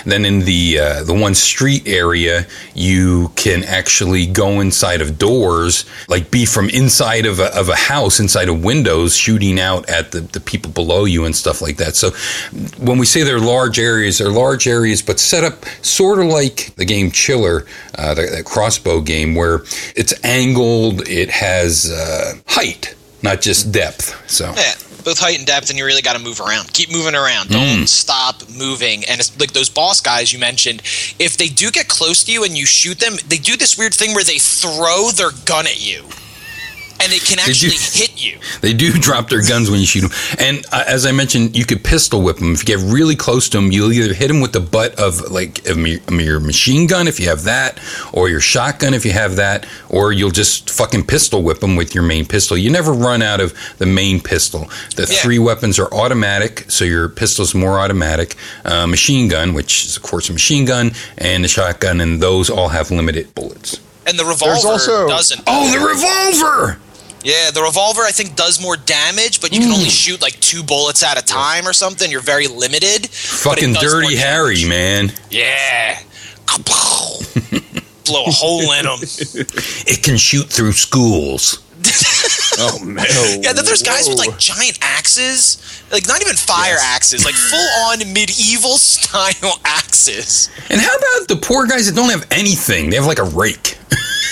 Then in the uh, the one street area, you can actually go inside of doors, like be from inside of a, of a house, inside of windows, shooting out at the, the people below you and stuff like that. So when we say they're large areas, they're large areas, but set up sort of like the game Chiller, uh, that, that crossbow game, where it's angled, it has uh, height, not just depth. So Yeah, both height and depth, and you really got to move around. Keep moving around. Don't stop moving. And it's like those boss guys you mentioned. If they do get close to you and you shoot them, they do this weird thing where they throw their gun at you, and it can do. actually hit you. They do drop their guns when you shoot them. And uh, as I mentioned, you could pistol whip them. If you get really close to them, you'll either hit them with the butt of like a, your machine gun if you have that, or your shotgun if you have that, or you'll just fucking pistol whip them with your main pistol. You never run out of the main pistol. The Yeah. three weapons are automatic, so your pistol's more automatic. Uh, machine gun, which is of course a machine gun, and the shotgun, and those all have limited bullets. And the revolver also- doesn't. Oh, the revolver! Yeah, the revolver I think does more damage, but you can Mm. only shoot like two bullets at a time or something. You're very limited. but it Fucking does more dirty Harry, man. Yeah. Blow a hole in them. It can shoot through schools. Oh man. Yeah, then there's guys with like giant axes, like not even fire axes, like full on medieval style axes. And how about the poor guys that don't have anything? They have like a rake.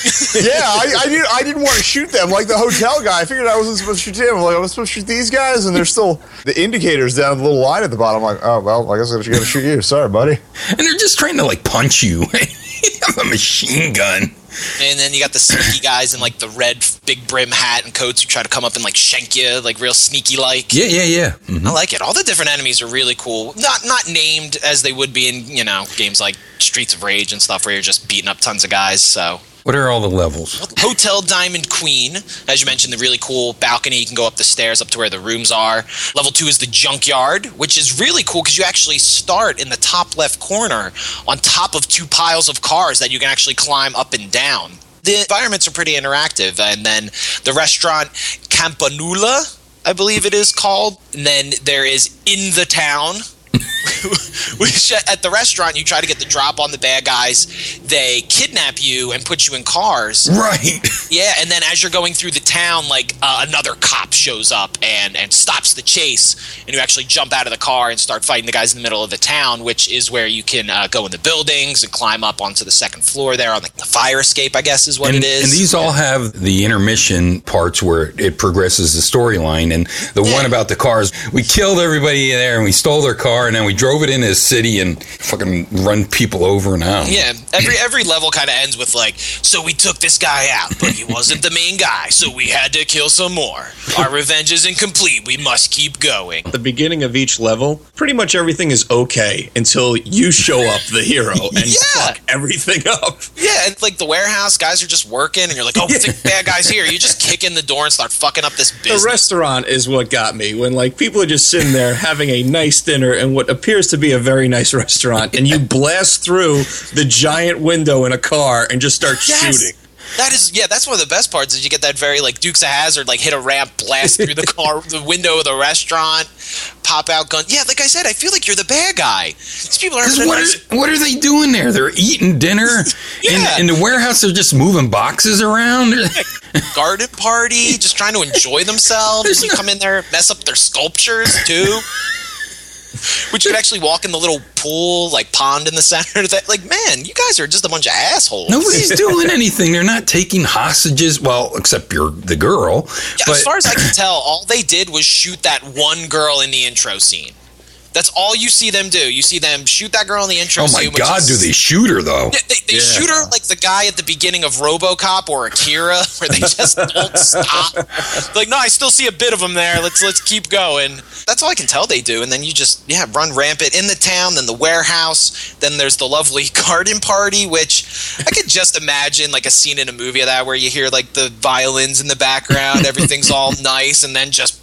yeah, I, I didn't. I didn't want to shoot them like the hotel guy. I figured I wasn't supposed to shoot him. Like I was supposed to shoot these guys, and there's still the indicators down the little line at the bottom. I'm like, oh well, I guess I'm going to shoot you. Sorry, buddy. And they're just trying to like punch you. you have a machine gun. And then you got the sneaky guys in like the red big brim hat and coats who try to come up and like shank you, like real sneaky like. Yeah, yeah, yeah. Mhm. I like it. All the different enemies are really cool. Not not named as they would be in you know games like Streets of Rage and stuff where you're just beating up tons of guys. So What are all the levels? Hotel Diamond Queen, as you mentioned, the really cool balcony. You can go up the stairs up to where the rooms are. Level two is the junkyard, which is really cool because you actually start in the top left corner on top of two piles of cars that you can actually climb up and down. The environments are pretty interactive. And then the restaurant Campanula. I believe it is called. And then there is In the Town, which at the restaurant you try to get the drop on the bad guys. They kidnap you and put you in cars. Right. Yeah, and then as you're going through the town, like uh, another cop shows up and and stops the chase, and you actually jump out of the car and start fighting the guys in the middle of the town, which is where you can uh, go in the buildings and climb up onto the second floor there on the, the fire escape. I guess is what and, it is. and these all have the intermission parts where it progresses the storyline. And the Yeah. one about the cars, we killed everybody there and we stole their car and then we drove it into the city and fucking run people over and out. Yeah, every every level kind of ends with like, so we took this guy out, but he wasn't the main guy, so we had to kill some more. Our revenge is incomplete. We must keep going. the beginning of each level, pretty much everything is okay until you show up, the hero, and Yeah. fuck everything up. Yeah, and like the warehouse guys are just working, and you're like, oh, the bad guys here. You just kick in the door and start fucking up this business. The restaurant is what got me when like people are just sitting there having a nice dinner in what appears to be a very nice restaurant, and you blast through the giant window in a car and just start Yes. shooting. That is, yeah, that's one of the best parts. Is you get that very like Dukes of Hazzard, like hit a ramp, blast through the car, the window of the restaurant, pop out gun. Yeah, like I said, I feel like you're the bad guy. These people are. 'Cause having What nice- are, what are they doing there? They're eating dinner Yeah. in, in the warehouse. They're just moving boxes around. garden party, just trying to enjoy themselves. There's you no- come in there, mess up their sculptures too. Which could actually walk in the little pool, like pond in the center. That, like, man, you guys are just a bunch of assholes. Nobody's doing anything. They're not taking hostages. Well, except you're the girl. Yeah, but as far as I can tell, all they did was shoot that one girl in the intro scene. That's all you see them do. You see them shoot that girl in the intro oh my which God, is- do they shoot her though? Yeah, they, they shoot her like the guy at the beginning of RoboCop or Akira, where they just don't stop. Like, no, I still see a bit of them there. Let's let's keep going. That's all I can tell they do, and then you just yeah run rampant in the town, then the warehouse, then there's the lovely garden party, which I could just imagine like a scene in a movie of that where you hear like the violins in the background, everything's all nice, and then just.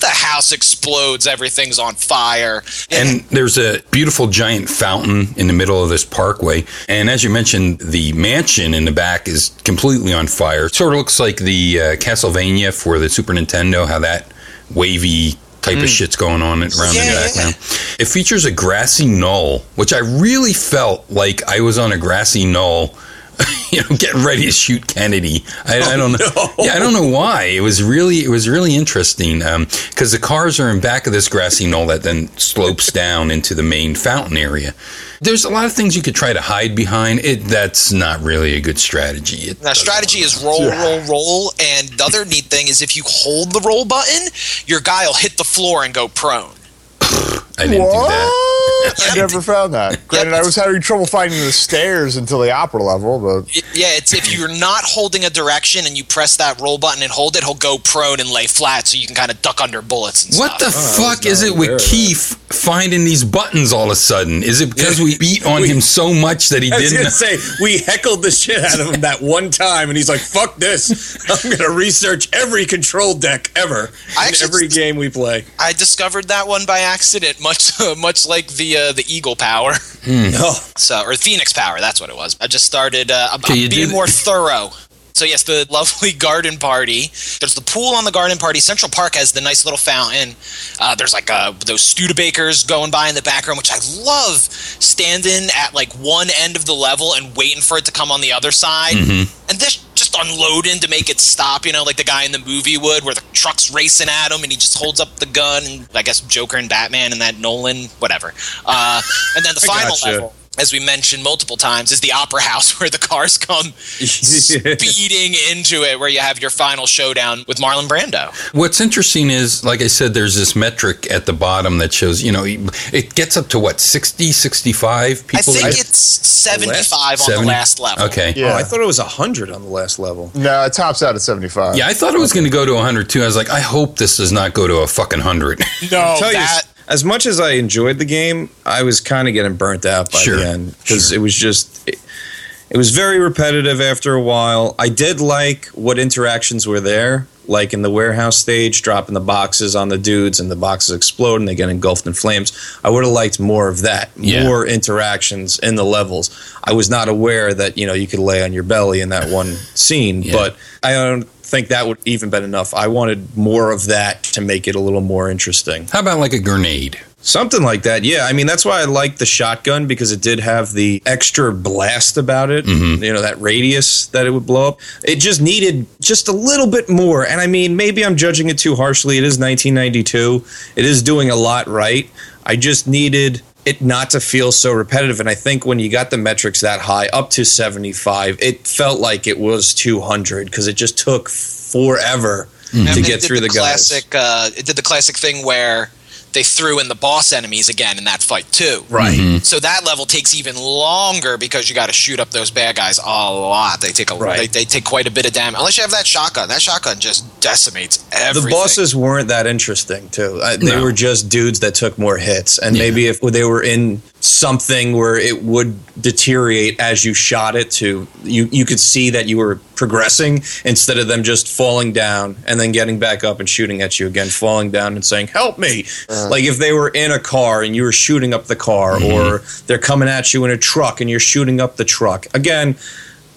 The house explodes. Everything's on fire. And there's a beautiful giant fountain in the middle of this parkway. And as you mentioned, the mansion in the back is completely on fire. Sort of looks like the uh, Castlevania for the Super Nintendo, how that wavy type of shit's going on around Mm. Yeah, in the yeah. background. It features a grassy knoll, which I really felt like I was on a grassy knoll. You know, getting ready to shoot Kennedy. I, I oh, don't know. no. Yeah, I don't know why. It was really, it was really interesting um, because the cars are in back of this grassy knoll that then slopes down into the main fountain area. There's a lot of things you could try to hide behind. It that's not really a good strategy. It Now, strategy is roll, roll, roll, and the other neat thing is if you hold the roll button, your guy will hit the floor and go prone. I didn't do that. I never found that. Granted, I was having trouble finding the stairs until the opera level, but Y- Yeah, it's if you're not holding a direction and you press that roll button and hold it, he'll go prone and lay flat, so you can kind of duck under bullets and What the oh, stuff. fuck is it with Keith finding these buttons all of a sudden? Is it because we beat on him so much that he I didn't? gonna say we heckled the shit out of him that one time, and he's like, "Fuck this! I'm gonna research every control deck ever I in actually- every game we play." I discovered that one by accident, much much like the uh, the eagle power, Oh, so or Phoenix power. That's what it was. I just started. Uh, I'm, I'm being more thorough. So yes, the lovely garden party. There's the pool on the garden party. Central Park has the nice little fountain. Uh, there's like uh, those Studebakers going by in the background, which I love. Standing at like one end of the level and waiting for it to come on the other side, and this just unloading to make it stop. You know, like the guy in the movie would, where the truck's racing at him and he just holds up the gun. And I guess Joker and Batman and that Nolan, whatever. Uh, and then the final gotcha. level as we mentioned multiple times, is the opera house where the cars come speeding into it, where you have your final showdown with Marlon Brando. What's interesting is, like I said, there's this metric at the bottom that shows, you know, it gets up to what, 60, 65 people? I think that- it's 75 on 70? the last level. Okay. yeah. Oh, I thought it was hundred on the last level. no, it tops out at 75. Yeah, I thought it was going to go to 100 too. I was like, I hope this does not go to a fucking 100. No, tell you, that as much as I enjoyed the game, I was kind of getting burnt out by Sure, the end because sure. it was just. It, it was very repetitive after a while. I did like what interactions were there. Like in the warehouse stage, dropping the boxes on the dudes and the boxes explode and they get engulfed in flames. I would have liked more of that, Yeah. more interactions in the levels. I was not aware that you know you could lay on your belly in that one scene, Yeah. but I don't think that would even been enough. I wanted more of that to make it a little more interesting. How about like a grenade? Something like that, yeah. I mean, that's why I like the shotgun because it did have the extra blast about it. You know, that radius that it would blow up. It just needed just a little bit more. And I mean, maybe I'm judging it too harshly. It is 1992. It is doing a lot right. I just needed it not to feel so repetitive. And I think when you got the metrics that high, up to 75, it felt like it was 200 because it just took forever to get through the, guys. classic. Uh, it did the classic thing where they threw in the boss enemies again in that fight too. Right. So that level takes even longer because you got to shoot up those bad guys a lot. They take a Right. they, they take quite a bit of damage. Unless you have that shotgun, that shotgun just decimates everything. The bosses weren't that interesting too. Uh, they No. were just dudes that took more hits, and maybe if they were in something where it would deteriorate as you shot it, to you you could see that you were progressing instead of them just falling down and then getting back up and shooting at you again, falling down and saying "Help me!" Like if they were in a car and you were shooting up the car, or they're coming at you in a truck and you're shooting up the truck. Again,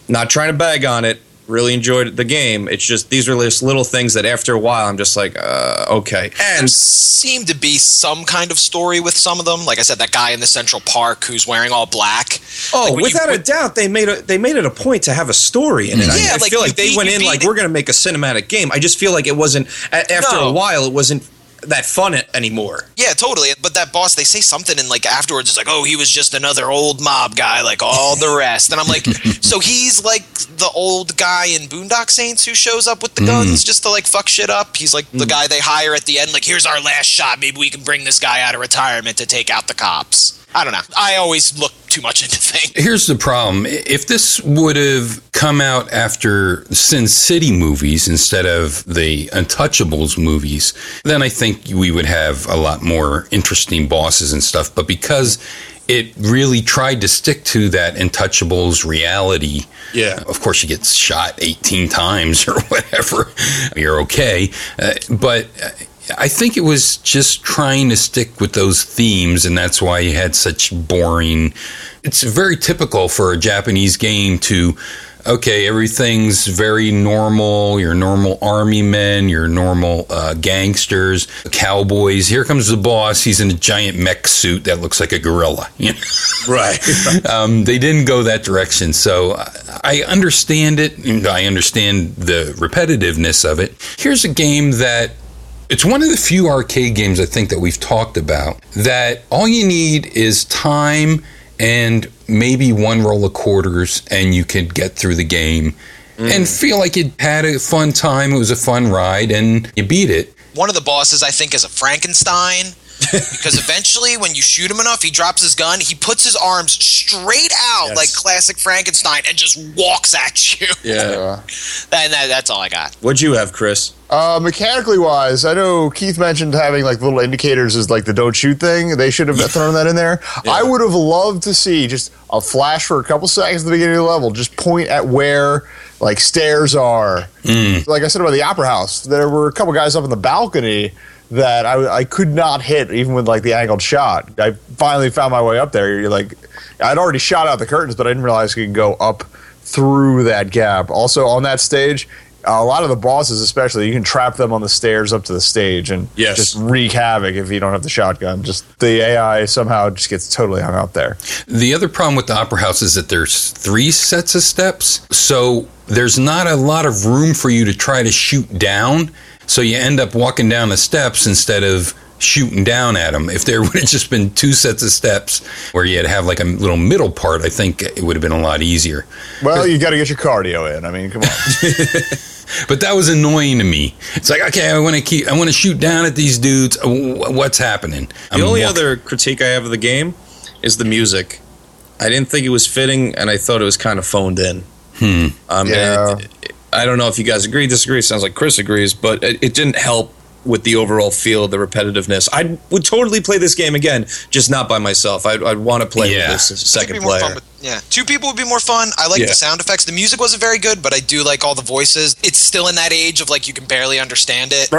not trying to bag on it. Really enjoyed the game. It's just these are just little things that after a while I'm just like, uh, okay. There And seemed to be some kind of story with some of them. Like I said, that guy in the Central Park who's wearing all black. oh, Like when you without a doubt, they made a they made it a point to have a story in it. Yeah, I, like, feel like they beat- went in beat like we're gonna make a cinematic game. I just feel like it wasn't after No. a while. It wasn't that fun anymore. Yeah, totally. But that boss, they say something, and like afterwards, it's like, oh, he was just another old mob guy, like all the rest. And I'm like, so he's like the old guy in Boondock Saints who shows up with the mm-hmm. guns just to like fuck shit up. He's like the mm-hmm. guy they hire at the end, like, here's our last shot. Maybe we can bring this guy out of retirement to take out the cops. I don't know. I always look too much into things. Here's the problem. If this would have come out after Sin City movies instead of the Untouchables movies, then I think we would have a lot more interesting bosses and stuff. But because it really tried to stick to that Untouchables reality, Yeah. of course, you get shot 18 times or whatever, you're okay. Uh, but uh, I think it was just trying to stick with those themes, and that's why you had such boring. It's very typical for a Japanese game to. Okay, everything's very normal. Your normal army men, your normal uh, gangsters, cowboys. Here comes the boss. He's in a giant mech suit that looks like a gorilla. You know? Right. um, they didn't go that direction. So I understand it. I understand the repetitiveness of it. Here's a game that it's one of the few arcade games I think that we've talked about that all you need is time and maybe one roll of quarters and you could get through the game and mm. feel like you had a fun time. It was a fun ride and you beat it. One of the bosses, I think, is a Frankenstein. Because eventually, when you shoot him enough, he drops his gun. He puts his arms straight out Yes. like classic Frankenstein and just walks at you. Yeah. And that, that's all I got. What'd you have, Chris? Uh, mechanically wise, I know Keith mentioned having like little indicators as like the don't shoot thing. They should have thrown that in there. I would have loved to see just a flash for a couple seconds at the beginning of the level, just point at where like stairs are. Like I said about the opera house, there were a couple guys up in the balcony that I, I could not hit even with like the angled shot. I finally found my way up there. You're like, I'd already shot out the curtains, but I didn't realize you could go up through that gap. Also on that stage, a lot of the bosses, especially, you can trap them on the stairs up to the stage and Yes. just wreak havoc if you don't have the shotgun. Just the AI somehow just gets totally hung up there. The other problem with the opera house is that there's three sets of steps, so there's not a lot of room for you to try to shoot down. So you end up walking down the steps instead of shooting down at them. If there would have just been two sets of steps where you'd have like a little middle part, I think it would have been a lot easier. Well, you got to get your cardio in. I mean, come on. But that was annoying to me. It's like, okay, I want to keep, I want to shoot down at these dudes. Uh, wh- What's happening? The only other critique I have of the game is the music. I didn't think it was fitting, and I thought it was kind of phoned in. Hmm. Um, and Yeah. it- I don't know if you guys agree, disagree. Sounds like Chris agrees, but it, it didn't help with the overall feel, the repetitiveness. I would totally play this game again, just not by myself. I'd, I'd want to play Yeah. with this second it'd more player. fun with- yeah, two people would be more fun. I like Yeah. the sound effects. The music wasn't very good, but I do like all the voices. It's still in that age of like you can barely understand it.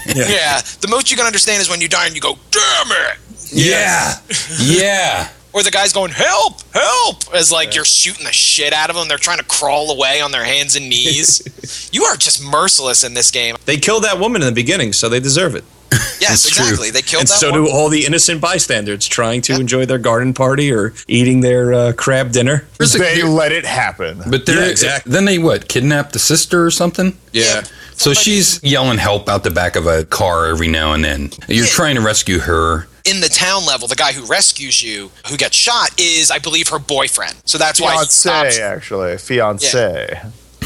yeah, the most you can understand is when you die and you go, "Damn it!" Yeah. Yeah. Or the guy's going, "Help! Help!" As like you're shooting the shit out of them. They're trying to crawl away on their hands and knees. you are just merciless in this game. They killed that woman in the beginning, so they deserve it. Yes, It's true. exactly. They killed and that so one. do all the innocent bystanders trying to Yeah. enjoy their garden party or eating their uh, crab dinner. There's a- They let it happen. but they're, Yeah, exactly. then they what? Kidnap the sister or something? Yeah. So she's yelling help out the back of a car every now and then. You're Yeah. trying to rescue her. In the town level, the guy who rescues you, who gets shot, is I believe her boyfriend. So that's why he Fiance, actually. Fiance.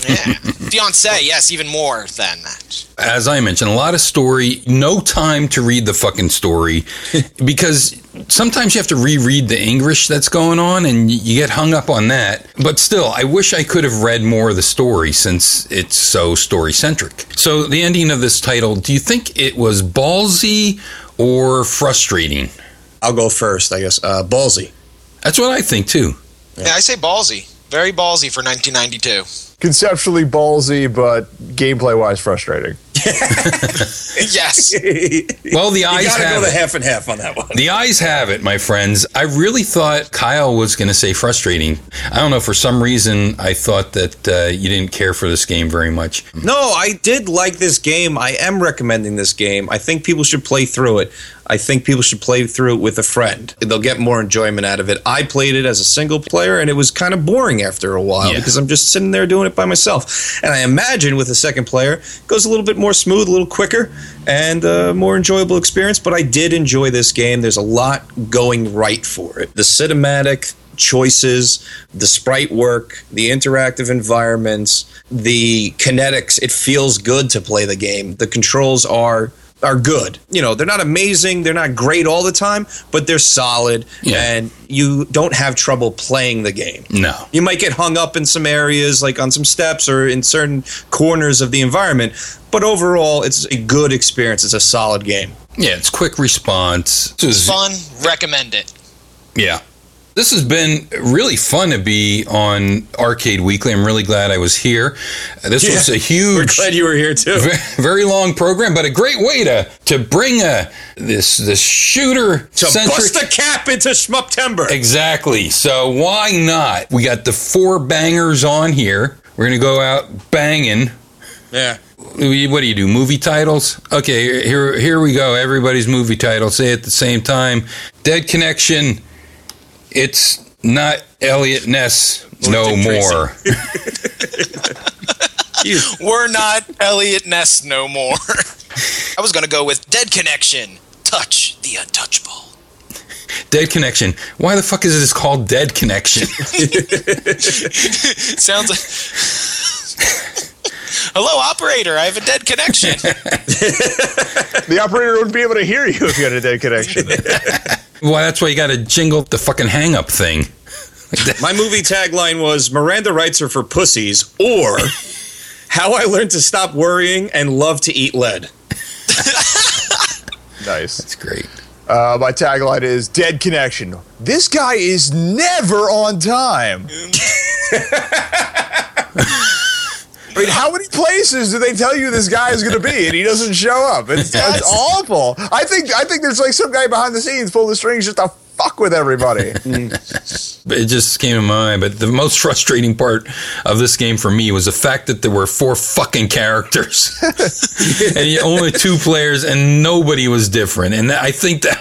Yeah. Fiance, yes, even more than that. As I mentioned, a lot of story, no time to read the fucking story because sometimes you have to reread the English that's going on and you get hung up on that. But still, I wish I could have read more of the story since it's so story centric. So, the ending of this title, do you think it was ballsy or frustrating? I'll go first, I guess. Uh, ballsy. That's what I think too. Yeah, I say ballsy. Very ballsy for 1992. Conceptually ballsy, but gameplay wise frustrating. yes. Well, the You eyes gotta have go the it. half and half on that one. The eyes have it, my friends. I really thought Kyle was going to say frustrating. I don't know. For some reason, I thought that uh, you didn't care for this game very much. No, I did like this game. I am recommending this game. I think people should play through it. I think people should play through it with a friend. They'll get more enjoyment out of it. I played it as a single player and it was kind of boring after a while Yeah. because I'm just sitting there doing it by myself. And I imagine with a second player, it goes a little bit more smooth, a little quicker, and a more enjoyable experience. But I did enjoy this game. There's a lot going right for it. The cinematic choices, the sprite work, the interactive environments, the kinetics. It feels good to play the game. The controls are are good. You know, they're not amazing, they're not great all the time, but they're solid Yeah. and you don't have trouble playing the game. No. You might get hung up in some areas, like on some steps or in certain corners of the environment, but overall, it's a good experience. It's a solid game. Yeah, it's quick response. This was- Fun. Recommend it. yeah. This has been really fun to be on Arcade Weekly. I'm really glad I was here. This was a huge. We're glad you were here too. ve- very long program, but a great way to to bring a this this shooter To bust the cap into Schmuptember. Exactly. So why not? We got the four bangers on here. We're gonna go out banging. Yeah. What do you do? Movie titles? Okay, here here we go. Everybody's movie title. Say it at the same time. Dead Connection. It's not Eliot Ness no more. We're not Eliot Ness no more. I was going to go with Dead Connection. Touch the untouchable. Dead Connection. Why the fuck is this called Dead Connection? Sounds like. Hello, operator. I have a dead connection. The operator wouldn't be able to hear you if you had a dead connection. Why that's why you got to jingle the fucking hang up thing. My movie tagline was Miranda rights are for pussies or How I Learned to Stop Worrying and Love to Eat Lead. nice. That's great. Uh, my tagline is Dead Connection. This guy is never on time. I mean, how many places do they tell you this guy is going to be and he doesn't show up? It's, it's awful. I think I think there's like some guy behind the scenes pulling the strings just to fuck with everybody. It just came to mind. But the most frustrating part of this game for me was the fact that there were four fucking characters, and only two players, and nobody was different. And I think that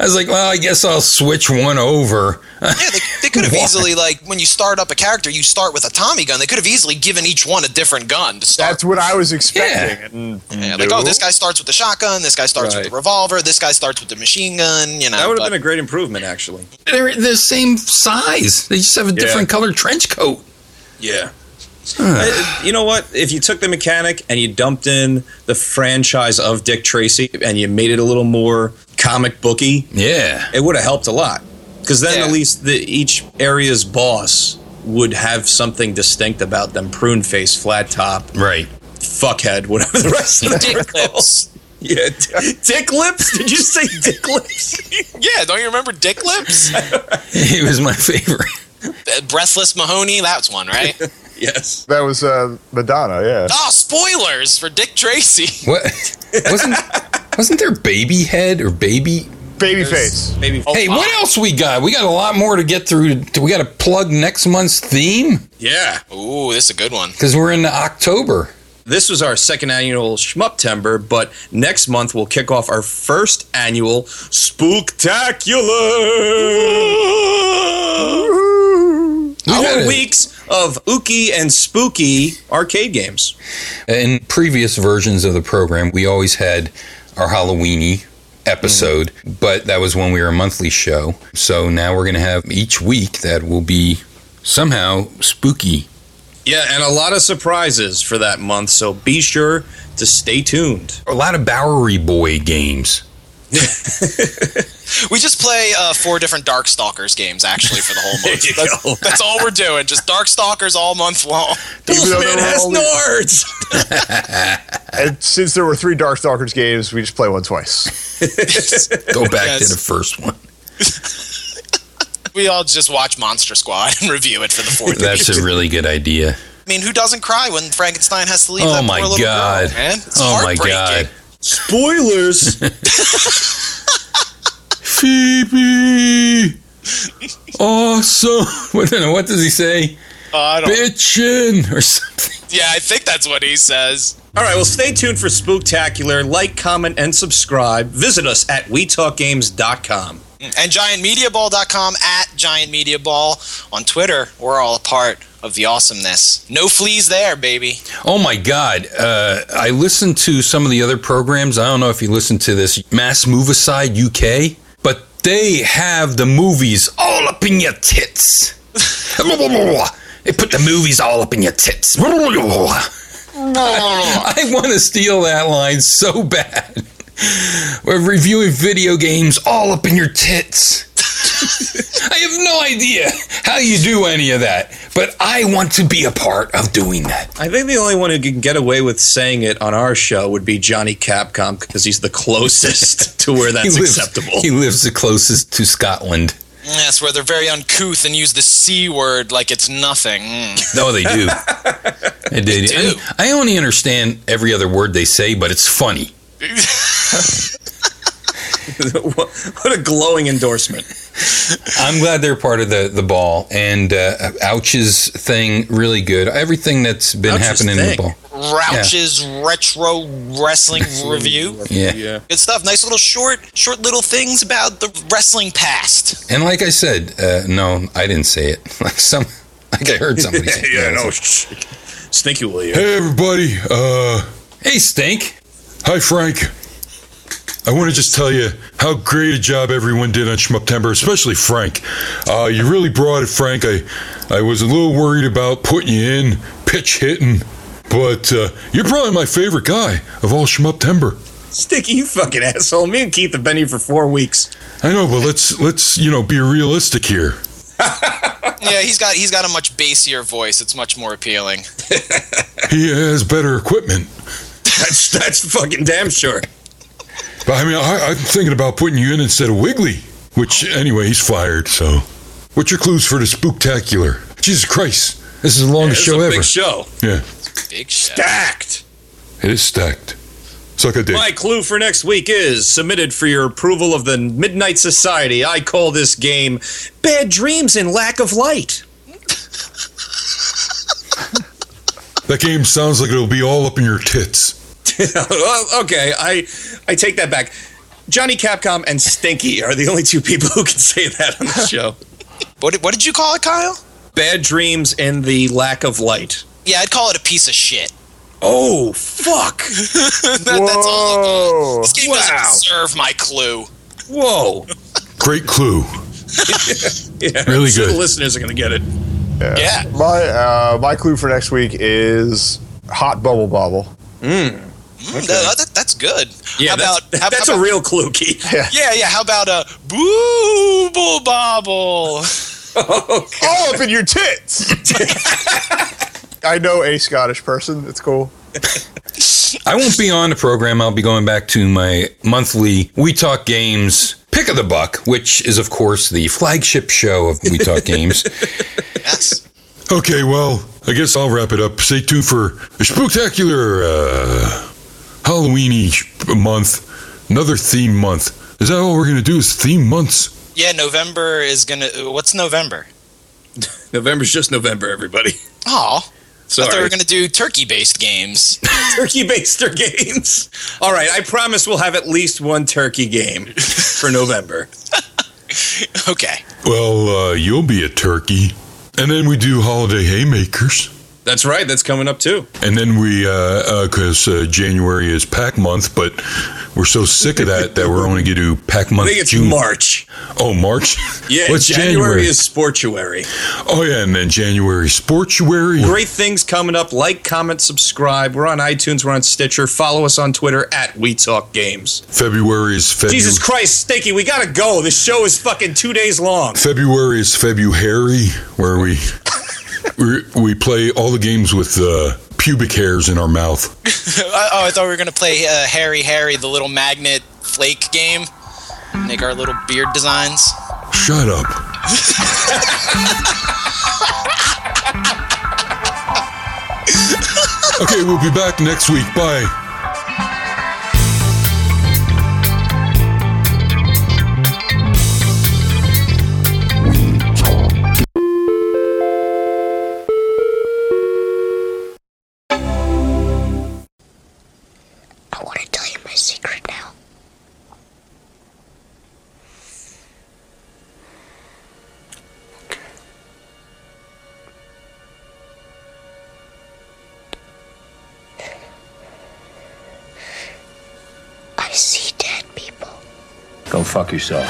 I was like, well, I guess I'll switch one over. yeah, they, they could have easily, like, when you start up a character, you start with a Tommy gun. They could have easily given each one a different gun to start. That's what I was expecting. And yeah, like, oh, this guy starts with the shotgun, this guy starts Right. with the revolver, this guy starts with the machine gun, you know. That would have been a great improvement, actually. They're the same size. They just have a different colored trench coat. Yeah. You know what? If you took the mechanic and you dumped in the franchise of Dick Tracy and you made it a little more comic booky, Yeah. it would have helped a lot. Because then Yeah. at least the, each area's boss would have something distinct about them prune face, flat top, Right. fuckhead, whatever the rest of the Dick them are lips. Yeah, d- dick lips. Did you say dick lips? Yeah, don't you remember Dick Lips? He was my favorite. Uh, Breathless Mahoney, that's one, right? yes. That was uh, Madonna, yeah. oh, spoilers for Dick Tracy. What wasn't wasn't there baby head or baby? Babyface. Maybe. Hey, what else we got? We got a lot more to get through. Do we got to plug next month's theme Yeah. Ooh, this is a good one. because we're in October. This was our second annual Shmuptember, but next month we'll kick off our first annual Spooktacular. Our weeks of ooky and spooky arcade games. In previous versions of the program, we always had our Halloweeny episode, but that was when we were a monthly show. So now we're going to have each week that will be somehow spooky. Yeah, and a lot of surprises for that month, so be sure to stay tuned. A lot of Bowery Boy games. We just play uh, four different Darkstalkers games actually for the whole month. That's, that's all we're doing. Just Darkstalkers all month long. Even though Wolfman there has only- Nords! And since there were three Darkstalkers games, we just play one twice. Go back Yes. to the first one. We all just watch Monster Squad and review it for the fourth. That's a really good idea. I mean, who doesn't cry when Frankenstein has to leave Oh that my poor little God. girl, man? It's Oh my. God. Spoilers! Phoebe! Awesome. What, what does he say? Uh, Bitchin' or something. yeah, I think that's what he says. All right, well, stay tuned for Spooktacular. Like, comment, and subscribe. Visit us at WeTalkGames.com. And giantmediaball.com at giantmediaball on Twitter. We're all a part of the awesomeness. No fleas there, baby. Oh my God. Uh, I listened to some of the other programs. I don't know if you listened to this Mass Move Aside UK, but they have the movies all up in your tits. they put the movies all up in your tits. I want to steal that line so bad. We're reviewing video games all up in your tits. I have no idea how you do any of that, but I want to be a part of doing that. I think the only one who can get away with saying it on our show would be Johnny Capcom because he's the closest to where that's he lives, acceptable. He lives the closest to Scotland. Yes, where they're very uncouth and use the C word like it's nothing. Mm. No, they do. they do. do. I, I only understand every other word they say, but it's funny. what what a glowing endorsement. I'm glad they're part of the, the ball. And uh, Ouch's thing, really good. Everything that's been Ouch's happening in the thing. ball. Rouch's retro wrestling review. Yeah. Yeah. Good stuff. Nice little short, short little things about the wrestling past. And like I said, uh, no, I didn't say it. Like some, like I heard somebody say. it. yeah, no. sh- Stinky Willie. Hey everybody, uh, Hey, Stink. hi Frank. I want to just tell you how great a job everyone did on Schmuptember, especially Frank. Uh, you really brought it, Frank. I, I was a little worried about putting you in, pitch hitting, but uh, you're probably my favorite guy of all Schmuptember. Sticky, you fucking asshole. Me and Keith have been here for four weeks. I know, but let's let's you know be realistic here. Yeah, he's got he's got a much bassier voice. It's much more appealing. He has better equipment. That's that's fucking damn sure. But I mean, I, I'm thinking about putting you in instead of Wiggly. Which, anyway, he's fired. So, what's your clues for the spooktacular? Jesus Christ, this is the longest is show ever. big show. yeah, Big shit. Stacked. it is stacked. Suck a dick. My clue for next week is submitted for your approval of the Midnight Society. I call this game Bad Dreams and Lack of Light. That game sounds like it'll be all up in your tits. well, okay, I I take that back. Johnny Capcom and Stinky are the only two people who can say that on the show. What did, what did you call it, Kyle? Bad Dreams and the Lack of Light. Yeah, I'd call it a piece of shit. Oh, fuck. That- that's all. Whoa. This game Wow. doesn't deserve my clue. Whoa. Great clue. Yeah, Really so good. The listeners are going to get it. Yeah. My uh, my clue for next week is hot bubble bobble. Mm, that- that- that's good. Yeah, how that's, about, how that's about, a real clue, Keith. Yeah, yeah. How about a booble bobble? All up in your tits. I know a Scottish person. It's cool. I won't be on the program. I'll be going back to my monthly We Talk Games Pick of the Buck, which is, of course, the flagship show of We Talk Games. Yes. Okay, well, I guess I'll wrap it up. Stay tuned for a spectacular uh, Halloweeny each month, another theme month. Is that all we're gonna do? Is theme months? Yeah, November is gonna. What's November? November's just November, everybody. Oh, I thought we Sorry. were gonna do turkey-based games. turkey baster games. All right, I promise we'll have at least one turkey game for November. okay. Well, uh, you'll be a turkey, and then we do holiday haymakers. That's right. That's coming up too. And then we, because uh, January is pack month, but we're so sick of that that we're only going to do pack Month. I think it's June. March. Oh, March. Yeah, What's January, January? is Sportuary. Oh yeah, and then January sportuary. Great things coming up. Like, comment, subscribe. We're on iTunes. We're on Stitcher. Follow us on Twitter at We Talk Games. February is February. Jesus Christ, Stinky, we gotta go. This show is fucking two days long. February is February, where are we we, we play all the games with uh, pubic hairs in our mouth. oh, I thought we were gonna play uh, Harry Harry, the little magnet flake game. Make our little beard designs. Shut up. okay, we'll be back next week. Bye. fuck yourself.